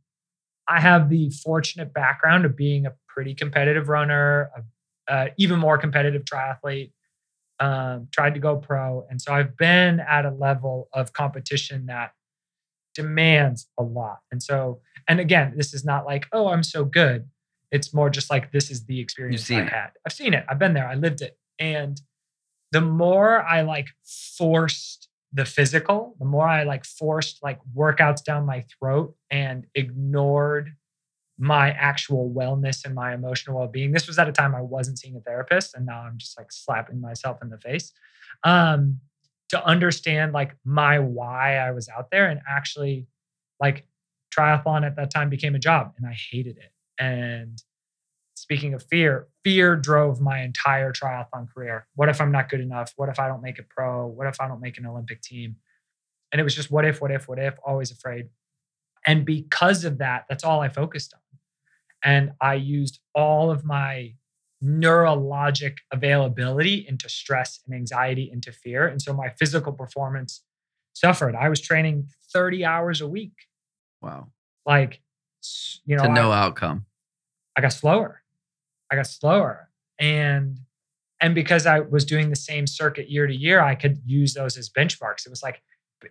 I have the fortunate background of being a pretty competitive runner, a, uh, even more competitive triathlete, um, tried to go pro. And so I've been at a level of competition that demands a lot. And so, and again, this is not like, oh, I'm so good. It's more just like this is the experience I've had. I've seen it. I've been there. I lived it. And the more I like forced the physical, the more I like forced like workouts down my throat and ignored my actual wellness and my emotional well-being. This was at a time I wasn't seeing a therapist and now I'm just like slapping myself in the face. Um to understand like my why I was out there and actually like triathlon at that time became a job and I hated it. And speaking of fear, fear drove my entire triathlon career. What if I'm not good enough? What if I don't make it pro? What if I don't make an Olympic team? And it was just what if, what if, what if, always afraid. And because of that, that's all I focused on. And I used all of my neurologic availability into stress and anxiety, into fear. And so my physical performance suffered. I was training 30 hours a week. Wow. Like, you know, to I- no outcome. I got slower. I got slower. And and because I was doing the same circuit year to year, I could use those as benchmarks. It was like,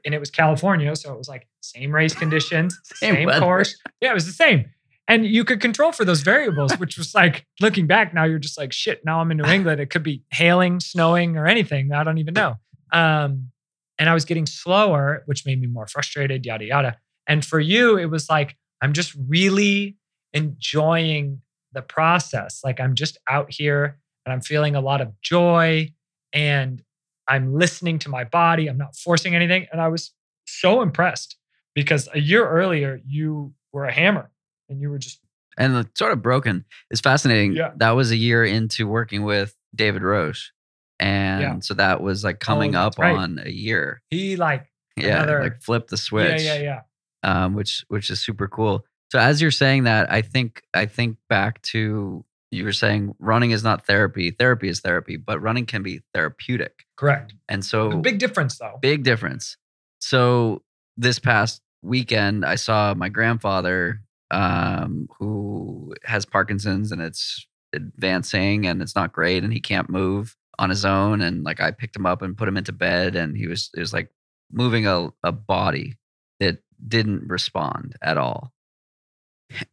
and it was California, so it was like same race conditions, [laughs] Same same, weather. course. Yeah, it was the same. And you could control for those variables, which was like looking back now, you're just like, shit, now I'm in New [laughs] England. It could be hailing, snowing, or anything. I don't even know. Um, and I was getting slower, which made me more frustrated, yada, yada. And for you, it was like, I'm just really enjoying the process. Like I'm just out here and I'm feeling a lot of joy and I'm listening to my body. I'm not forcing anything. And I was so impressed because a year earlier, you were a hammer and you were just, And sort of broken is fascinating. Yeah. That was a year into working with David Roche. And Yeah. so that was like coming Oh, up right. on a year. he like, Yeah. Another- like flip the switch. yeah, yeah, yeah. um, which which is super cool. So as you're saying that, I think I think back to you were saying running is not therapy. Therapy is therapy, but running can be therapeutic. Correct. And so Big difference though. big difference. So this past weekend, I saw my grandfather, um, who has Parkinson's, and it's advancing, and it's not great, and he can't move on his own. And like I picked him up and put him into bed, and he was it was like moving a a body that didn't respond at all.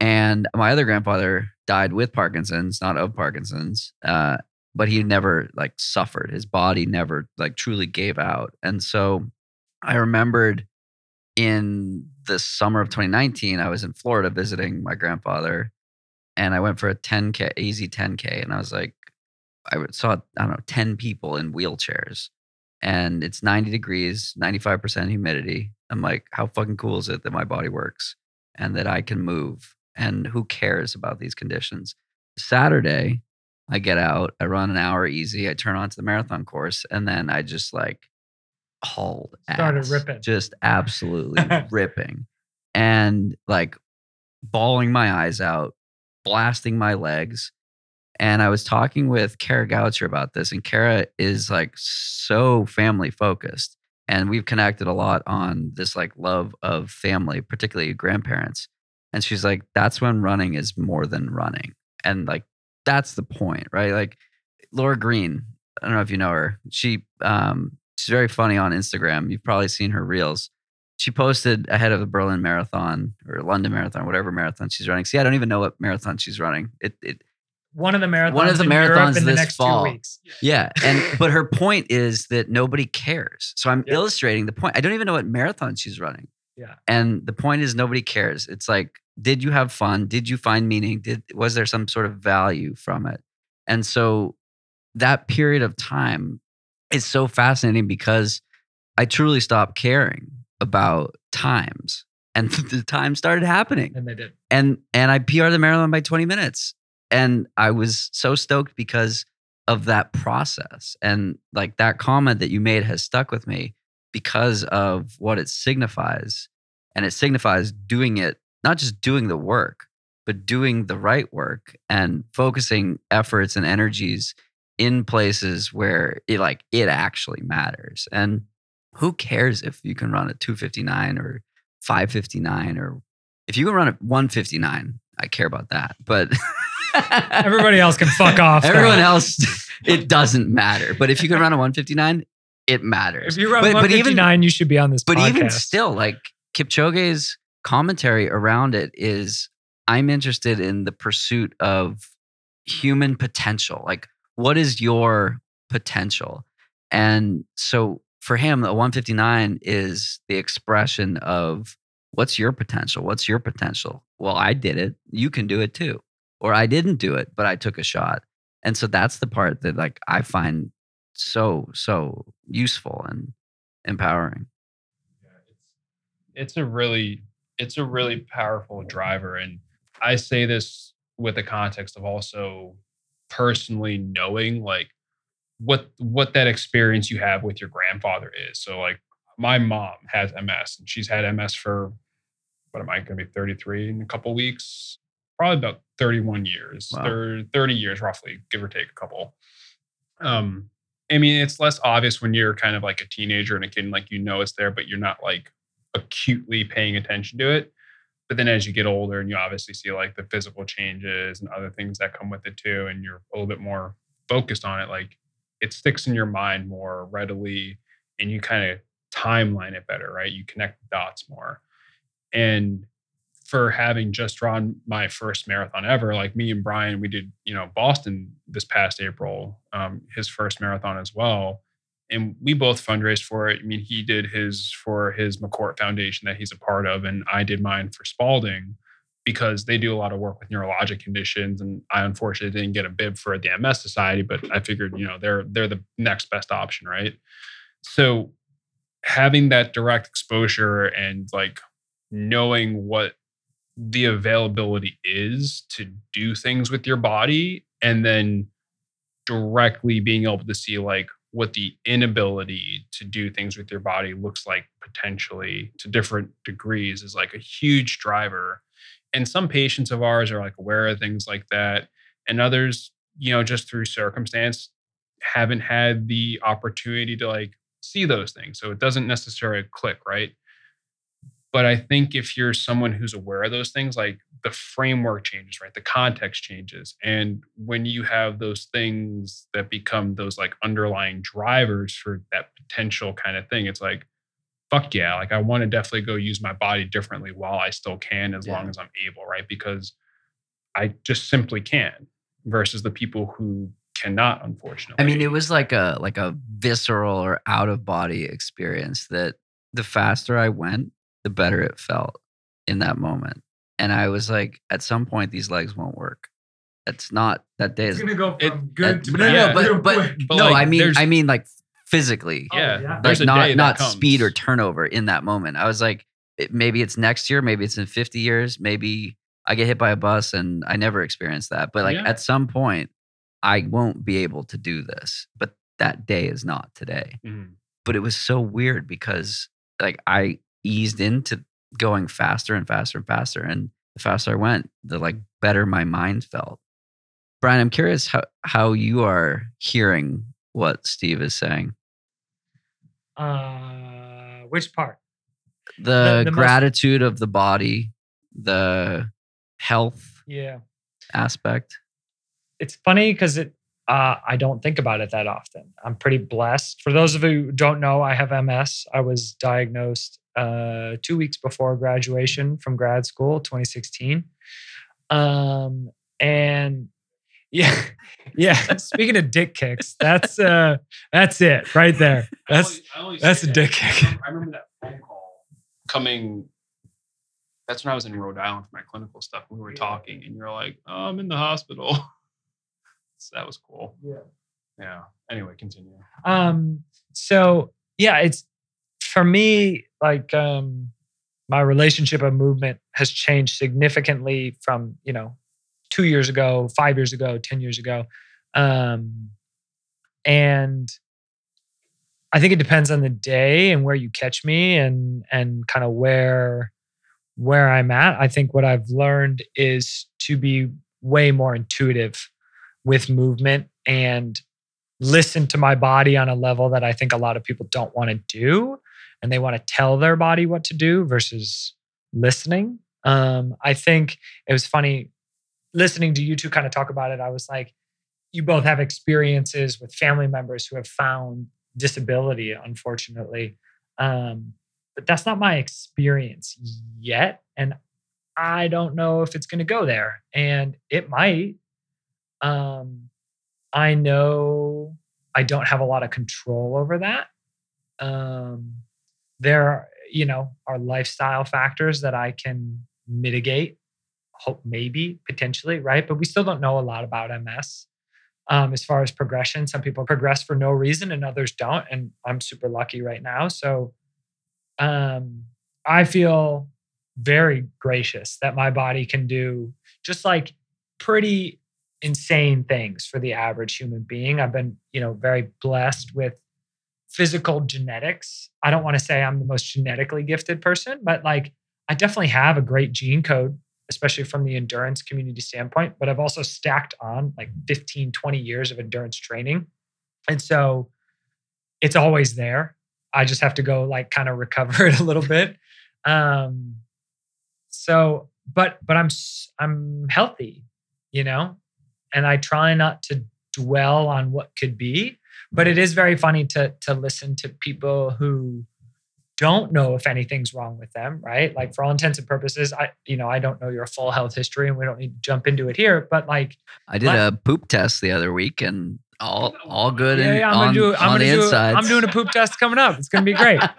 And my other grandfather died with Parkinson's, not of Parkinson's. Uh, but he never like suffered. His body never like truly gave out. And so I remembered in the summer of 2019, I was in Florida visiting my grandfather and I went for a 10K, easy 10K. And I was like, I saw, I don't know, 10 people in wheelchairs and it's 90 degrees, 95% humidity. I'm like, how fucking cool is it that my body works and that I can move? And who cares about these conditions? Saturday, I get out, I run an hour easy, I turn onto the marathon course, and then I just like hauled Started ass, ripping. just absolutely [laughs] ripping, and like bawling my eyes out, blasting my legs. And I was talking with Kara Goucher about this, and Kara is like so family focused, and we've connected a lot on this like love of family, particularly grandparents. And she's like, that's when running is more than running. And like, that's the point, right? Like Laura Green, I don't know if you know her. She um she's very funny on Instagram. You've probably seen her reels. She posted ahead of the Berlin Marathon or London Marathon, whatever marathon she's running. See, I don't even know what marathon she's running. It it One of the marathons. One of the marathons the this next fall. two weeks. yeah, and [laughs] but her point is that nobody cares. So I'm Yeah. illustrating the point. I don't even know what marathon she's running. Yeah. And the point is nobody cares. It's like, did you have fun? Did you find meaning? Did was there some sort of value from it? And so that period of time is so fascinating because I truly stopped caring about times. And [laughs] the time started happening And they did. and and I PR'd the marathon by 20 minutes. And I was so stoked because of that process. And like that comment that you made has stuck with me because of what it signifies. And it signifies doing it, not just doing the work, but doing the right work and focusing efforts and energies in places where it like it actually matters. And who cares if you can run a 259 or 559 or if you can run at 159, I care about that. But [laughs] Everybody else can fuck off. [laughs] everyone else, it doesn't matter. But if you can run a 159, it matters. If you run But- but even- 159, you should be on this But podcast. even still, like Kipchoge's commentary around it is I'm interested in the pursuit of human potential. Like, what is your potential? And so for him, the 159 is the expression of what's your potential? What's your potential? Well, I did it. You can do it too. Or I didn't do it, but I took a shot. And so that's the part that like I find so, so useful and empowering. Yeah, it's, it's a really, it's a really powerful driver. And I say this with the context of also personally knowing like what what that experience you have with your grandfather is. So like my mom has MS and she's had MS for what am I going to be 33 in a couple weeks? Probably about 31 years, wow. 30 years roughly, give or take a couple. Um, I mean, it's less obvious when you're kind of like a teenager and a kid, and like you know it's there, but you're not like acutely paying attention to it. But then as you get older and you obviously see like the physical changes and other things that come with it too, and you're a little bit more focused on it, like it sticks in your mind more readily and you kind of timeline it better, right? You connect the dots more. And for having just run my first marathon ever, like me and Brian, we did, you know, Boston this past April, um, his first marathon as well. And we both fundraised for it. I mean, he did his for his McCourt Foundation that he's a part of, and I did mine for Spaulding because they do a lot of work with neurologic conditions. And I unfortunately didn't get a bib for the MS Society, but I figured, you know, they're they're the next best option, right? So having that direct exposure and like knowing what the availability is to do things with your body and then directly being able to see like what the inability to do things with your body looks like potentially to different degrees is like a huge driver. And some patients of ours are like aware of things like that and others you know just through circumstance haven't had the opportunity to like see those things. So it doesn't necessarily click right but i think if you're someone who's aware of those things like the framework changes right the context changes and when you have those things that become those like underlying drivers for that potential kind of thing it's like fuck yeah, like I want to definitely go use my body differently while I still can, as yeah. long as I'm able, right? Because I just simply can versus the people who cannot, unfortunately. I mean, it was like a like a visceral or out of body experience that the faster I went, the better it felt in that moment. And I was like, at some point, these legs won't work. It's not that day. It's gonna go from it, good to no, no, but but, but no, like, I mean, I mean like physically. Oh, yeah. yeah. Like not not speed or turnover in that moment. I was like, it, maybe it's next year, maybe it's in 50 years, maybe I get hit by a bus and I never experienced that. But like yeah. at some point, I won't be able to do this. But that day is not today. Mm-hmm. But it was so weird because like I eased into going faster and faster and faster. And the faster I went, the like better my mind felt. Brian, I'm curious how, how you are hearing what Steve is saying. Uh, which part? The, the, the gratitude most... of the body, the health yeah aspect. It's funny because it uh, I don't think about it that often. I'm pretty blessed. For those of you who don't know, I have MS. I was diagnosed uh, two weeks before graduation from grad school, 2016. Um, and [laughs] yeah. Yeah. Speaking of dick kicks, that's uh that's it right there. That's I always, I always that's a dick kick. I remember, that phone call coming that's when I was in Rhode Island for my clinical stuff. We were talking and you're like, oh, I'm in the hospital. [laughs] so that was cool. Yeah. Yeah. Anyway, continue. Um, so yeah, it's for me, like um my relationship of movement has changed significantly from, you know, two years ago, five years ago, 10 years ago. Um, and I think it depends on the day and where you catch me and and kind of where where I'm at. I think what I've learned is to be way more intuitive with movement and listen to my body on a level that I think a lot of people don't want to do and they want to tell their body what to do versus listening. Um, I think it was funny listening to you two kind of talk about it, I was like, you both have experiences with family members who have found disability, unfortunately. Um, but that's not my experience yet. And I don't know if it's going to go there. And it might. Um, I know I don't have a lot of control over that. Um, there, you know, are lifestyle factors that I can mitigate, hope maybe potentially, right? But we still don't know a lot about MS. Um, as far as progression, some people progress for no reason and others don't. And I'm super lucky right now. So um, I feel very gracious that my body can do just like pretty insane things for the average human being. I've been, you know, very blessed with physical genetics. I don't want to say I'm the most genetically gifted person, but like I definitely have a great gene code, especially from the endurance community standpoint. But I've also stacked on like 15, 20 years of endurance training. And so it's always there. I just have to go like kind of recover [laughs] it a little [laughs] bit. Um, so, but but I'm I'm healthy, you know, and I try not to dwell on what could be. But it is very funny to to listen to people who don't know if anything's wrong with them, right? Like for all intents and purposes, I you know I don't know your full health history, and we don't need to jump into it here. But like, I did a poop test the other week, and all all good. Yeah, yeah I'm on, gonna do. I'm on gonna the do. insides. I'm doing a poop test coming up. It's gonna be great. [laughs]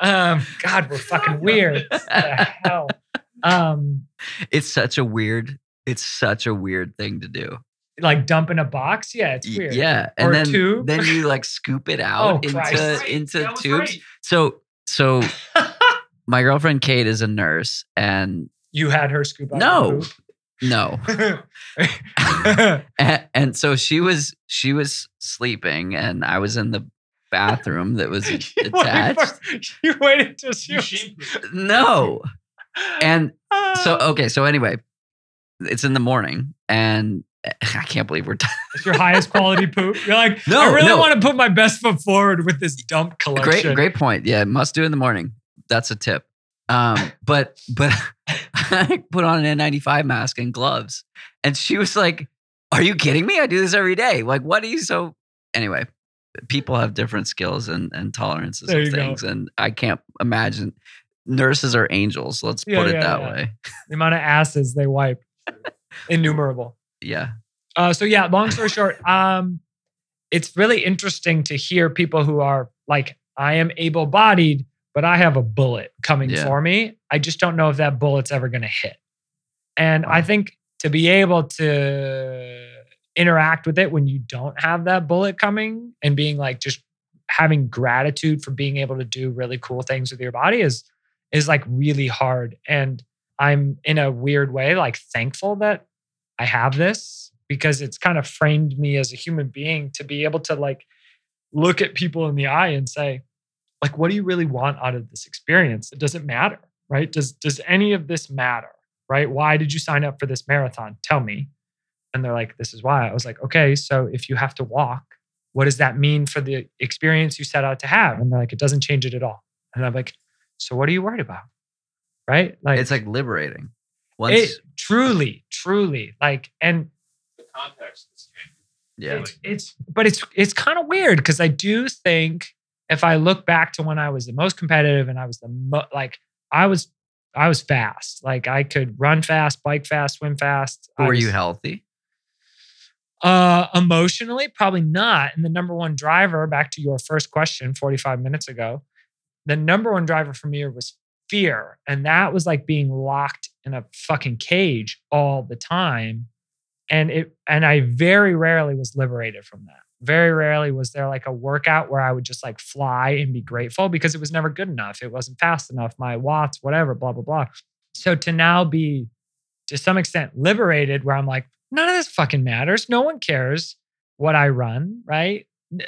Um, God, we're fucking [laughs] weird. What the [laughs] hell? Um, It's such a weird. It's such a weird thing to do. Like dump in a box. Yeah, it's weird. Yeah, Or and a then tube. then you like scoop it [laughs] Oh, out into Christ. into tubes. So so [laughs] my girlfriend Kate is a nurse, and you had her scoop out. No. no, [laughs] and, and so she was she was sleeping, and I was in the bathroom that was You waited attached. for- You waited till she was. No, and so Ah. okay, so anyway, it's in the morning, and [laughs] I can't believe we're. done. It's your highest quality [laughs] poop. You're like, No, I really no. want to put my best foot forward with this dump collection. great, great point. Yeah, must do in the morning. That's a tip. Um, [laughs] but but I put on an N95 mask and gloves, and she was like, "Are you kidding me? I do this every day. Like, what are you so?" Anyway, people have different skills and and tolerances There of you go. things, and I can't imagine. Nurses are angels. Let's Yeah, put it yeah, that yeah. way. The amount of asses they wipe, innumerable. Yeah. Uh, so yeah, long story short, um, it's really interesting to hear people who are like, I am able-bodied, but I have a bullet coming Yeah. for me. I just don't know if that bullet's ever going to hit. And I think to be able to interact with it when you don't have that bullet coming and being like just having gratitude for being able to do really cool things with your body is is like really hard and i'm in a weird way like thankful that i have this because it's kind of framed me as a human being to be able to like look at people in the eye and say like what do you really want out of this experience? It doesn't matter right? Does does any of this matter right? Why did you sign up for this marathon? Tell me. And they're like this is why. I was like okay so if you have to walk what does that mean for the experience you set out to have? And they're like it doesn't change it at all. And i'm like so what are you worried about? Right? Like It's like liberating. Once, it truly truly like and The context is yeah. it's, it's but it's it's kind of weird because I do think if I look back to when I was the most competitive and I was the mo- like I was I was fast like I could run fast, bike fast, swim fast. I Were you healthy? Uh, emotionally, probably not. And the number one driver, back to your first question 45 minutes ago, the number one driver for me was fear. And that was like being locked in a fucking cage all the time. And it, and I very rarely was liberated from that. Very rarely was there like a workout where I would just like fly and be grateful because it was never good enough. It wasn't fast enough, my watts, whatever, blah, blah, blah. So to now be to some extent liberated where I'm like, none of this fucking matters. No one cares what I run, right?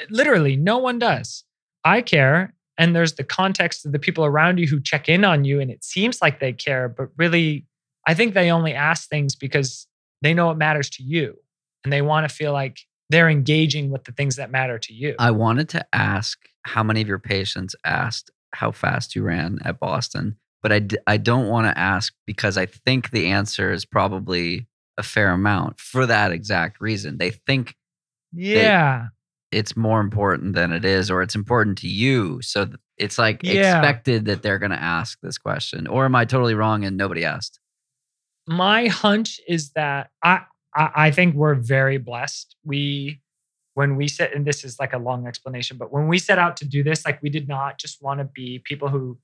Literally, no one does. I care. And there's the context of the people around you who check in on you, and it seems like they care, but really, I think they only ask things because they know it matters to you and they want to feel like they're engaging with the things that matter to you. I wanted to ask how many of your patients asked how fast you ran at Boston, but I, d- I don't want to ask because I think the answer is probably a fair amount for that exact reason. They think yeah. It's more important than it is, or it's important to you. So it's like Yeah. expected that they're going to ask this question. Or am I totally wrong and nobody asked? my hunch is that I, I I think we're very blessed. We when we set and this is like a long explanation, but when we set out to do this, like we did not just want to be people who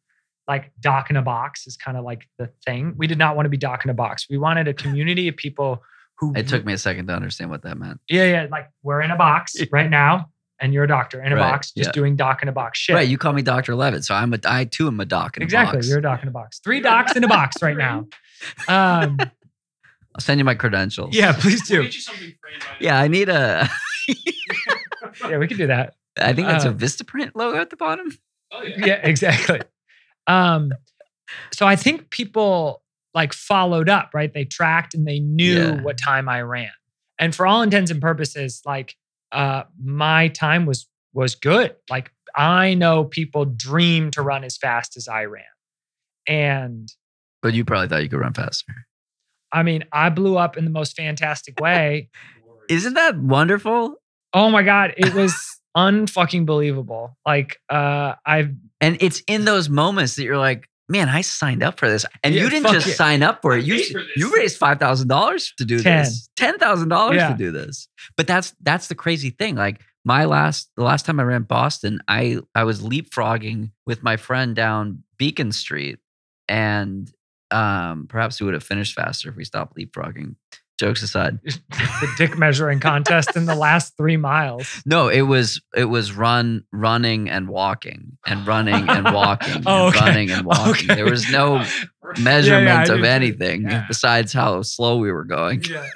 like doc in a box is kind of like the thing. We did not want to be doc in a box. We wanted a community of people who It took me a second to understand what that meant. Yeah, yeah. Like we're in a box [laughs] right now, and you're a doctor in a Right, box, just yeah. doing doc in a box shit. Right, you call me Dr. Levitt, so I'm a I too am a doc in exactly. a box. You're a doc in a box. Three docs in a box right now. [laughs] Um, [laughs] I'll send you my credentials. yeah, please do. Yeah. Yeah, I need a Yeah, we can do that. I think that's a Um, Vistaprint logo at the bottom. Oh, Yeah, exactly. Um, so I think people like followed up, right? They tracked and they knew Yeah. what time I ran. And for all intents and purposes, like uh my time was was good. Like I know people dream to run as fast as I ran. And But you probably thought you could run faster. I mean, I blew up in the most fantastic way. [laughs] Isn't that wonderful? Oh my God. It was [laughs] unfucking believable. Like uh I've And it's in those moments that you're like, man, I signed up for this. And Yeah, you didn't just yeah. sign up for it. You for you raised five thousand dollars to do Ten. this. Ten thousand dollars Yeah. to do this. But that's that's the crazy thing. Like my last the last time I ran Boston, I I was leapfrogging with my friend down Beacon Street. And um perhaps we would have finished faster if we stopped leapfrogging. Jokes aside. [laughs] the dick measuring contest in the last three miles. [laughs] No, it was it was run running and walking and running and [laughs] walking Oh, and okay. running and walking. Okay. There was no measurement do of anything Yeah. besides how slow we were going. Yeah.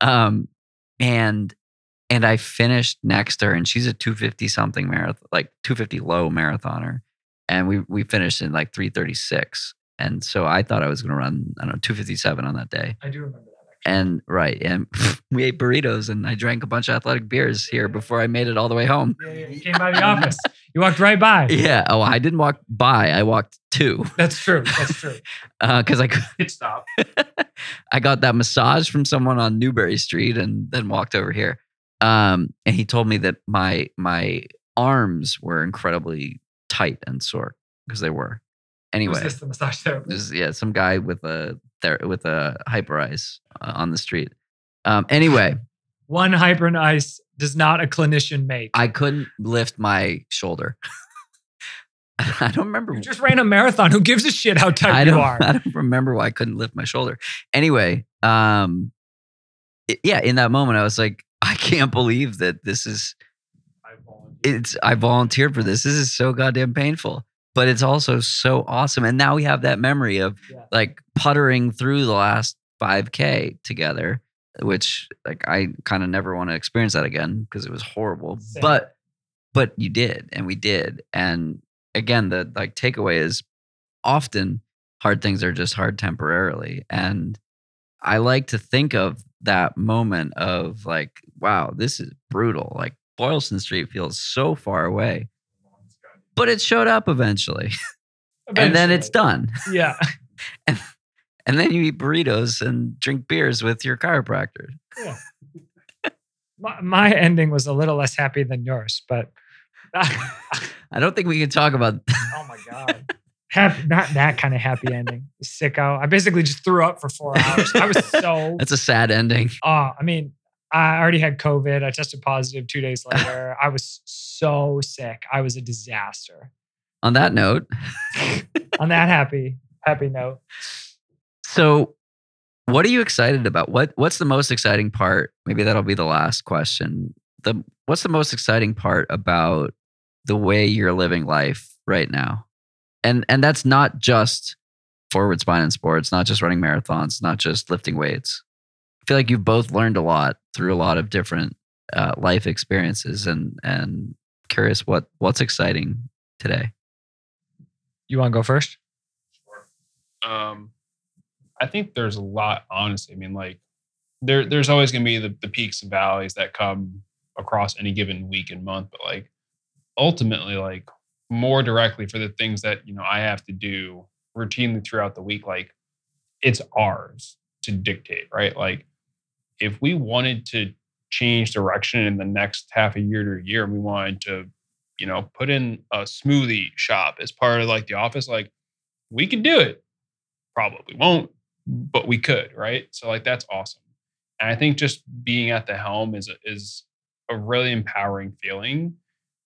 Um and and I finished next to her and she's a 250 something marathon like 250 low marathoner and we we finished in like 336. And so I thought I was going to run I don't know 257 on that day. I do remember. And right, and [laughs] we ate burritos and I drank a bunch of athletic beers here before I made it all the way home. Yeah, yeah. You came by the office. You walked right by. [laughs] Yeah. Oh, I didn't walk by. I walked to That's true. That's true. [laughs] because I cou- Pit stop. I got that massage from someone on Newbury Street and then walked over here. Um, and he told me that my my arms were incredibly tight and sore because they were. Anyway, Who's this the massage therapist? This yeah, some guy with a ther- with a hyperice uh, on the street. Um, anyway, [laughs] One Hyperice does not a clinician make. I couldn't lift my shoulder. [laughs] [laughs] I don't remember. you just ran a marathon. Who gives a shit how tight I you are? I don't remember why I couldn't lift my shoulder. Anyway, um, it- yeah, in that moment, I was like, I can't believe that this is. It's. I volunteered for this. This is so goddamn painful, but it's also so awesome. And now we have that memory of Yeah. like puttering through the last 5K together, which like I kind of never want to experience that again because it was horrible. Same. But but you did, and we did, and again, the like takeaway is often hard things are just hard temporarily. And I like to think of that moment of like, wow, this is brutal. Like Boylston Street feels so far away, but it showed up eventually. [laughs] and then it's done. Yeah. [laughs] And then you eat burritos and drink beers with your chiropractor. My, my ending was a little less happy than yours, but [laughs] I don't think we can talk about oh my god, happy, not that kind of happy ending. Sicko. I basically just threw up for four hours. I was so. that's a sad ending. Oh, I mean, I already had COVID. I tested positive two days later. I was so sick. I was a disaster. On that note, [laughs] On that happy, happy note, so what are you excited about? What what's the most exciting part? Maybe that'll be the last question. The what's the most exciting part about the way you're living life right now? And and that's not just forward spine and sports, not just running marathons, not just lifting weights. I feel like you've both learned a lot through a lot of different uh, life experiences, and and curious what what's exciting today. you want to go first? Sure. Um, I think there's a lot, honestly. I mean, like there, there's always going to be the, the peaks and valleys that come across any given week and month, but like ultimately, like more directly for the things that you know I have to do routinely throughout the week, like it's ours to dictate, right? Like if we wanted to change direction in the next half a year to a year, we wanted to, you know, put in a smoothie shop as part of like the office, like we could do it probably won't, but we could, right? So like that's awesome. And I think just being at the helm is is a really empowering feeling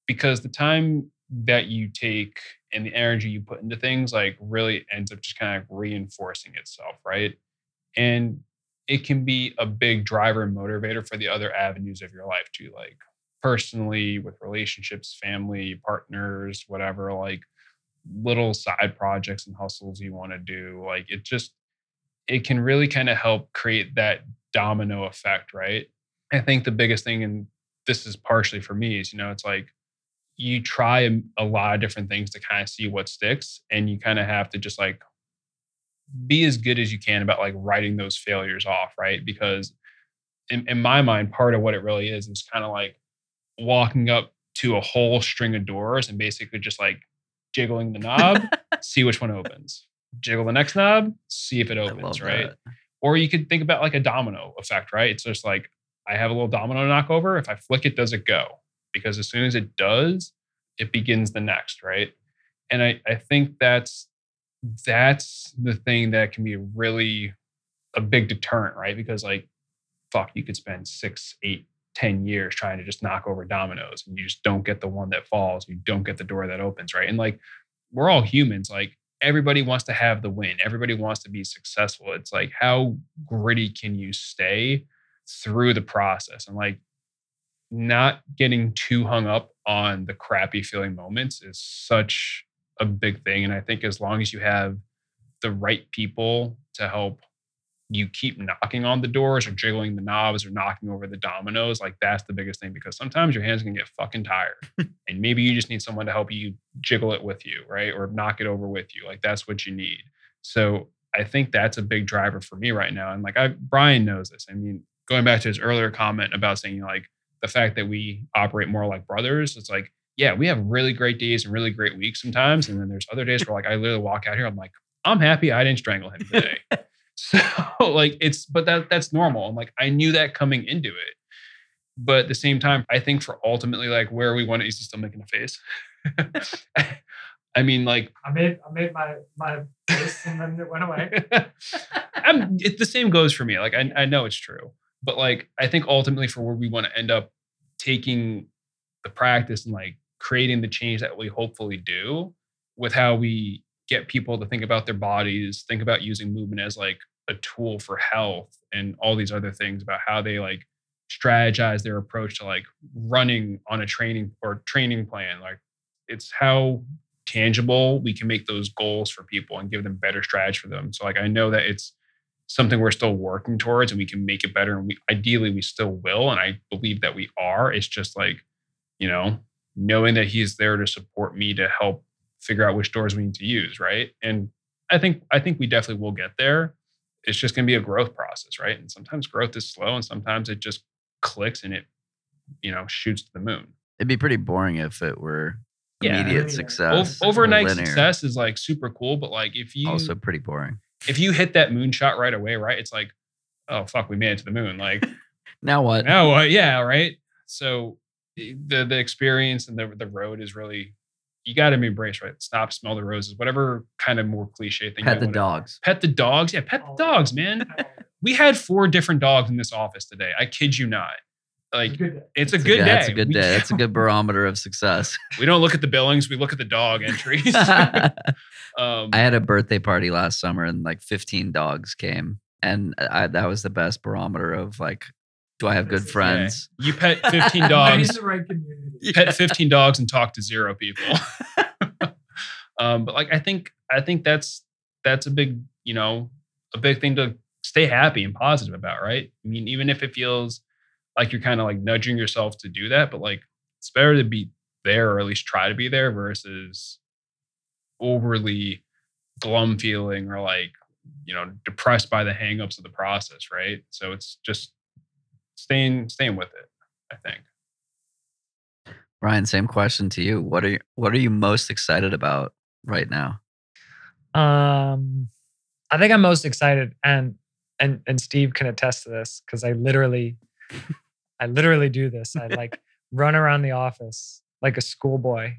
because the time that you take and the energy you put into things like really ends up just kind of reinforcing itself, right? And it can be a big driver and motivator for the other avenues of your life too, like personally with relationships, family, partners, whatever, like little side projects and hustles you want to do. Like it just it can really kind of help create that domino effect, right? I think the biggest thing, and this is partially for me, is you know, it's like you try a, a lot of different things to kind of see what sticks, and you kind of have to just like be as good as you can about like writing those failures off, right? Because in, in my mind, part of what it really is is kind of like walking up to a whole string of doors and basically just like jiggling the knob, [laughs] see which one opens. Jiggle the next knob, see if it opens, right? That. Or you could think about like a domino effect, right? It's just like I have a little domino knock over. If I flick it, does it go? Because as soon as it does, it begins the next, right? And I, I think that's that's the thing that can be really a big deterrent, right? Because like, fuck, you could spend six, eight, ten years trying to just knock over dominoes and you just don't get the one that falls. You don't get the door that opens, right? And like, we're all humans. Like, everybody wants to have the win. Everybody wants to be successful. It's like, how gritty can you stay through the process? And like, not getting too hung up on the crappy feeling moments is such a big thing. And I think as long as you have the right people to help you keep knocking on the doors or jiggling the knobs or knocking over the dominoes, like that's the biggest thing because sometimes your hands can get fucking tired. [laughs] and maybe you just need someone to help you jiggle it with you, right? Or knock it over with you. Like that's what you need. So I think that's a big driver for me right now. And like I Brian knows this. I mean, going back to his earlier comment about saying, like the fact that we operate more like brothers, it's like, yeah, we have really great days and really great weeks sometimes. And then there's other days where like I literally walk out here, I'm like, I'm happy I didn't strangle him today. [laughs] So like it's but that that's normal. And like I knew that coming into it. But at the same time, I think for ultimately like where we want to is he still making a face? [laughs] I mean, like I made I made my my face and then it went away. [laughs] I'm, it, the same goes for me. Like I, I know it's true, but like I think ultimately for where we want to end up taking the practice and like creating the change that we hopefully do with how we get people to think about their bodies, think about using movement as like a tool for health and all these other things about how they like strategize their approach to like running on a training or training plan. Like it's how tangible we can make those goals for people and give them better strategy for them. So like I know that it's something we're still working towards and we can make it better and we ideally we still will and I believe that we are. It's just like, you know, knowing that he's there to support me to help figure out which doors we need to use, right? And I think I think we definitely will get there. It's just going to be a growth process, right? And sometimes growth is slow, and sometimes it just clicks and it, you know, shoots to the moon. It'd be pretty boring if it were yeah, immediate oh, success. O- overnight success is like super cool, but like if you also pretty boring. If you hit that moonshot right away, right? It's like, oh fuck, we made it to the moon. Like [laughs] now what? Now what? Yeah, right. So the the experience and the the road is really you got to embrace right. Stop, smell the roses, whatever kind of more cliche thing. Pet the dogs. Pet the dogs. Yeah, pet the oh, dogs, man. we had four different dogs in this office today. I kid you not. Like it's a good, day. That's a good day. [laughs] That's a good barometer of success. [laughs] we don't look at the billings. We look at the dog entries. [laughs] um, I had a birthday party last summer, and like 15 dogs came, and I, that was the best barometer of like do I have good friends? You pet [laughs] 15 dogs. the right community. Pet 15 dogs and talk to zero people. [laughs] um, but like I think I think that's that's a big, you know, a big thing to stay happy and positive about, right? I mean, even if it feels like you're kind of like nudging yourself to do that, but like it's better to be there or at least try to be there versus overly glum feeling or like you know depressed by the hangups of the process right so it's just staying staying with it. I think. Brian, same question to you. What are you, what are you most excited about right now? Um, I think I'm most excited, and and and Steve can attest to this because I literally, I literally do this. I like [laughs] run around the office like a schoolboy,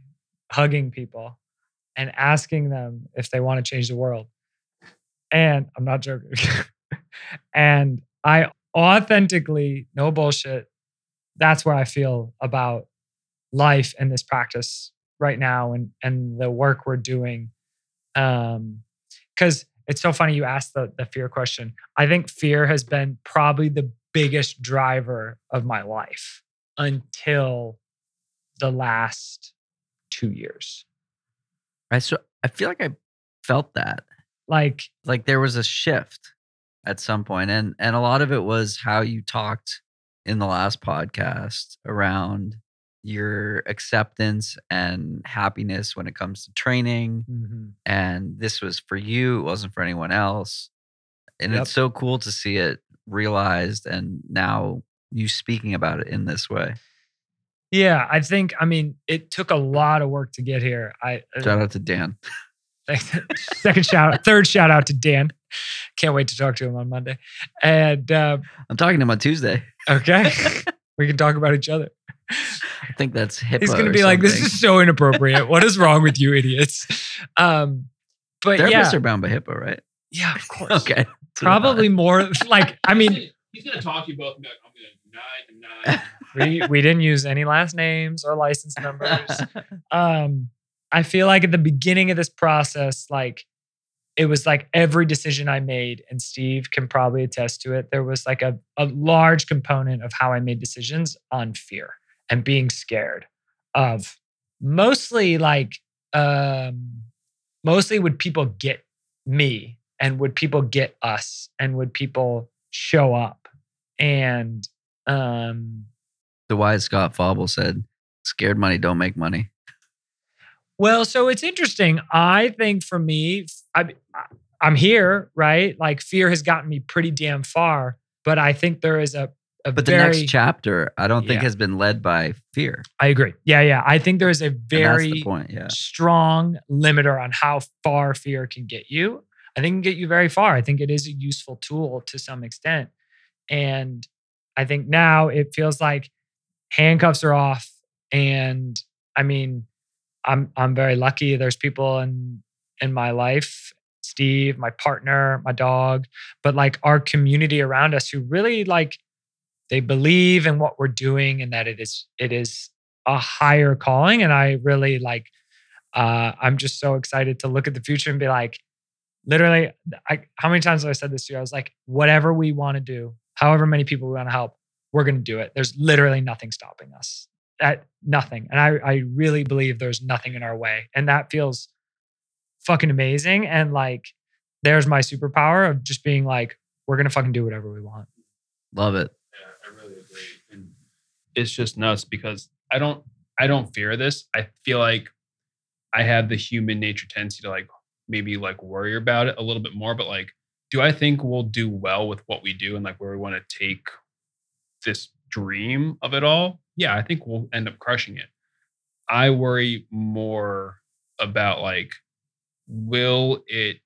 hugging people, and asking them if they want to change the world. And I'm not joking. [laughs] and I authentically, no bullshit, that's where I feel about life and this practice right now and and the work we're doing. Um, because it's so funny you asked the the fear question. I think fear has been probably the biggest driver of my life until the last two years. Right? so I feel like I felt that. Like Like there was a shift at some point and and a lot of it was how you talked in the last podcast around your acceptance and happiness when it comes to training mhm. and this was for you it wasn't for anyone else and Yep. it's so cool to see it realized and now you speaking about it in this way yeah, I think I mean it took a lot of work to get here. I uh, shout out to dan [laughs] second shout out, third shout out to Dan. Can't wait to talk to him on Monday. And uh, i'm talking to him on tuesday okay, [laughs] we can talk about each other. i think that's HIPAA He's gonna be like, "This is so inappropriate. What is wrong with you, idiots?" Um, but therapists yeah, are bound by HIPAA, right? yeah, of course. [laughs] Okay. Probably more like I mean, he's gonna talk to you both and like, I'm gonna deny, deny. we we didn't use any last names or license numbers. um i feel like at the beginning of this process like it was like every decision i made and steve can probably attest to it there was like a, a large component of how i made decisions on fear and being scared of mostly like um mostly would people get me and would people get us and would people show up and um the wise Scott Fauble said, "Scared money don't make money." Well, so it's interesting. I think for me, I, I'm here, right? Like fear has gotten me pretty damn far, but I think there is a, a But the very, next chapter, I don't think Yeah. has been led by fear. I agree. Yeah, yeah. I think there is a very point. Yeah. strong limiter on how far fear can get you. I think it can get you very far. I think it is a useful tool to some extent. And I think now it feels like handcuffs are off. And I mean, I'm I'm very lucky. There's people in in my life, Steve, my partner, my dog, but like our community around us who really like they believe in what we're doing and that it is it is a higher calling. And I really like uh, I'm just so excited to look at the future and be like, literally, I, how many times have I said this to you? I was like, whatever we want to do, however many people we want to help, we're going to do it. There's literally nothing stopping us. That nothing. And I, I really believe there's nothing in our way. And that feels fucking amazing. And like, there's my superpower of just being like, we're going to fucking do whatever we want. Love it. Yeah, I really agree. And it's just nuts because I don't I don't fear this. I feel like I have the human nature tendency to like maybe like worry about it a little bit more, but like do I think we'll do well with what we do and like where we want to take this dream of it all? Yeah, I think we'll end up crushing it. I worry more about like will it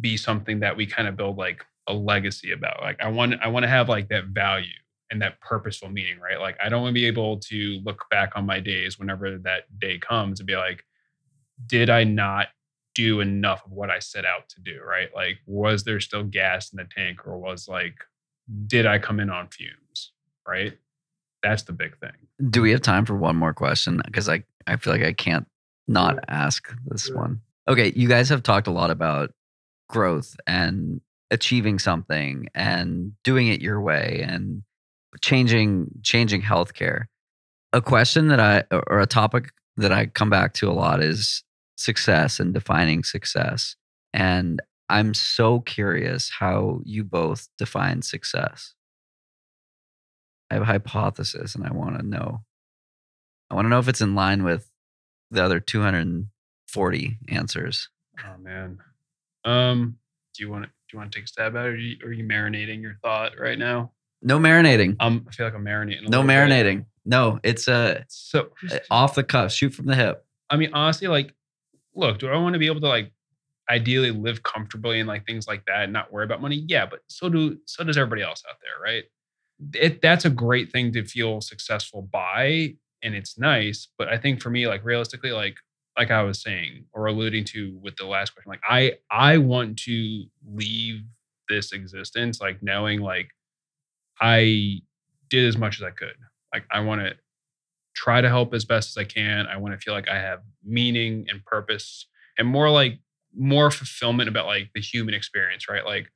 be something that we kind of build like a legacy about? Like i want i want to have like that value and that purposeful meaning right? Like i don't want to be able to look back on my days whenever that day comes and be like did i not do enough of what i set out to do right? Like was there still gas in the tank or was like did i come in on fumes right that's the big thing Do we have time for one more question? Because I, I feel like I can't not ask this one. Okay, you guys have talked a lot about growth and achieving something and doing it your way and changing changing healthcare. A question that I or a topic that I come back to a lot is success and defining success. And I'm so curious how you both define success. I have a hypothesis and I want to know. I want to know if it's in line with the other 240 answers. oh man um do you want to do you want to take a stab at it or are you, are you marinating your thought right now No marinating. um i feel like i'm marinating No little bit. marinating. No, it's uh, so off the cuff, shoot from the hip. I mean, honestly, like, look, do I want to be able to like ideally live comfortably and like things like that and not worry about money? Yeah, but so do so does everybody else out there, right? It that's a great thing to feel successful by, and it's nice. But I think for me, like realistically, like like I was saying or alluding to with the last question, like I I want to leave this existence like knowing like I did as much as I could. Like I want to try to help as best as I can. I want to feel like I have meaning and purpose and more like more fulfillment about like the human experience, right? Like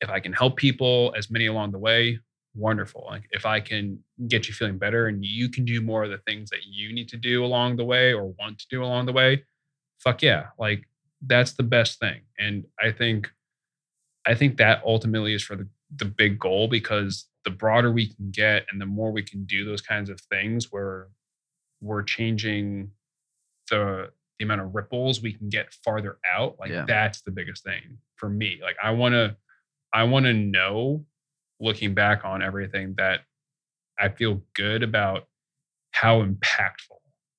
if I can help people as many along the way, wonderful. Like if I can get you feeling better and you can do more of the things that you need to do along the way or want to do along the way, fuck yeah. Like that's the best thing. And I think I think that ultimately is for the, the big goal because the broader we can get and the more we can do those kinds of things where we're changing the the amount of ripples we can get farther out like Yeah. that's the biggest thing for me like i want to i want to know looking back on everything that i feel good about how impactful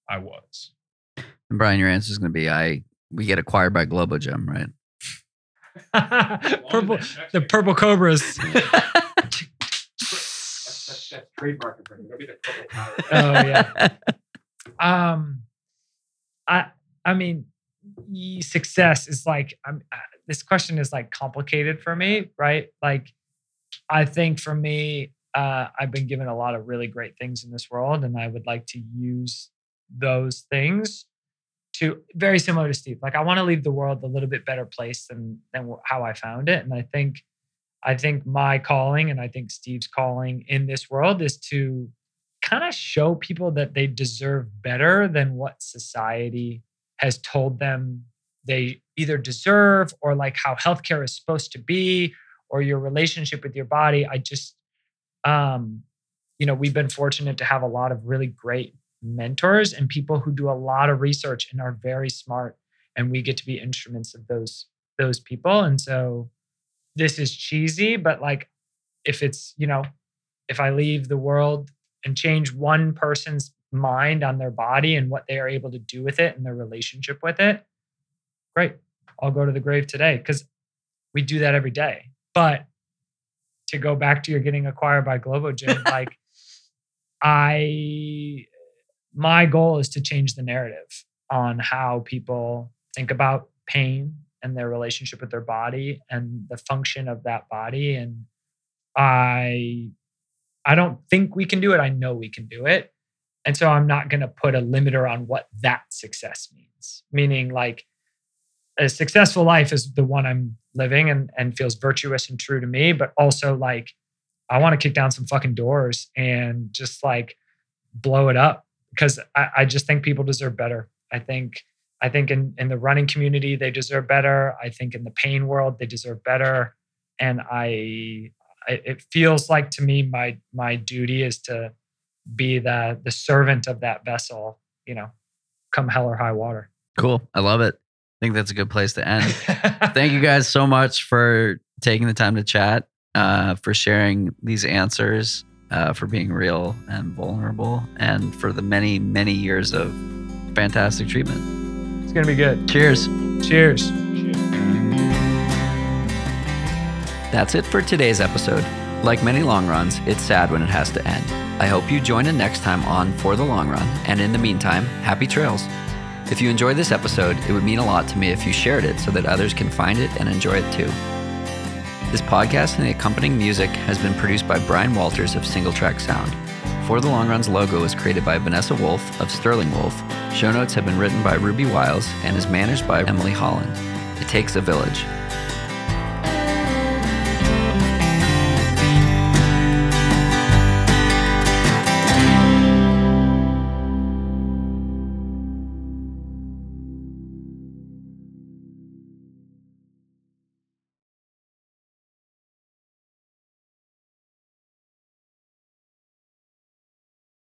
i was And Brian, your answer is going to be I. We get acquired by Globo Gym, right? [laughs] purple, the purple cobras. [laughs] trademark [laughs] Oh yeah. Um, I I mean, success is like I'm. Uh, this question is like complicated for me, right? Like, I think for me, uh, I've been given a lot of really great things in this world, and I would like to use those things to very similar to Steve. Like, I want to leave the world a little bit better place than than how I found it, and I think. I think my calling and I think Steve's calling in this world is to kind of show people that they deserve better than what society has told them they either deserve or like how healthcare is supposed to be or your relationship with your body i just um you know we've been fortunate to have a lot of really great mentors and people who do a lot of research and are very smart and we get to be instruments of those those people and so this is cheesy but like if it's you know if i leave the world and change one person's mind on their body and what they are able to do with it and their relationship with it, great. I'll go to the grave today because we do that every day. But to go back to your getting acquired by Globo Gym, [laughs] like I, my goal is to change the narrative on how people think about pain and their relationship with their body and the function of that body. And I I don't think we can do it. I know we can do it. And so I'm not going to put a limiter on what that success means. Meaning, like, a successful life is the one I'm living and, and feels virtuous and true to me. But also, like, I want to kick down some fucking doors and just like blow it up because I, I just think people deserve better. I think. I think in, in the running community, they deserve better. I think in the pain world, they deserve better. And I I- it feels like to me my my duty is to be the the servant of that vessel you know come hell or high water Cool. I love it. I think that's a good place to end. Thank you guys so much for taking the time to chat, uh, for sharing these answers, uh, for being real and vulnerable, and for the many, many years of fantastic treatment. it's gonna be good Cheers. cheers That's it for today's episode. Like many long runs, it's sad when it has to end. I hope you join in next time on For the Long Run, and in the meantime, happy trails. If you enjoyed this episode, it would mean a lot to me if you shared it so that others can find it and enjoy it too. This podcast and the accompanying music has been produced by Brian Walters of Single Track Sound. For the Long Run's logo was created by Vanessa Wolf of Sterling Wolf. Show notes have been written by Ruby Wiles and is managed by Emily Holland. It takes a village.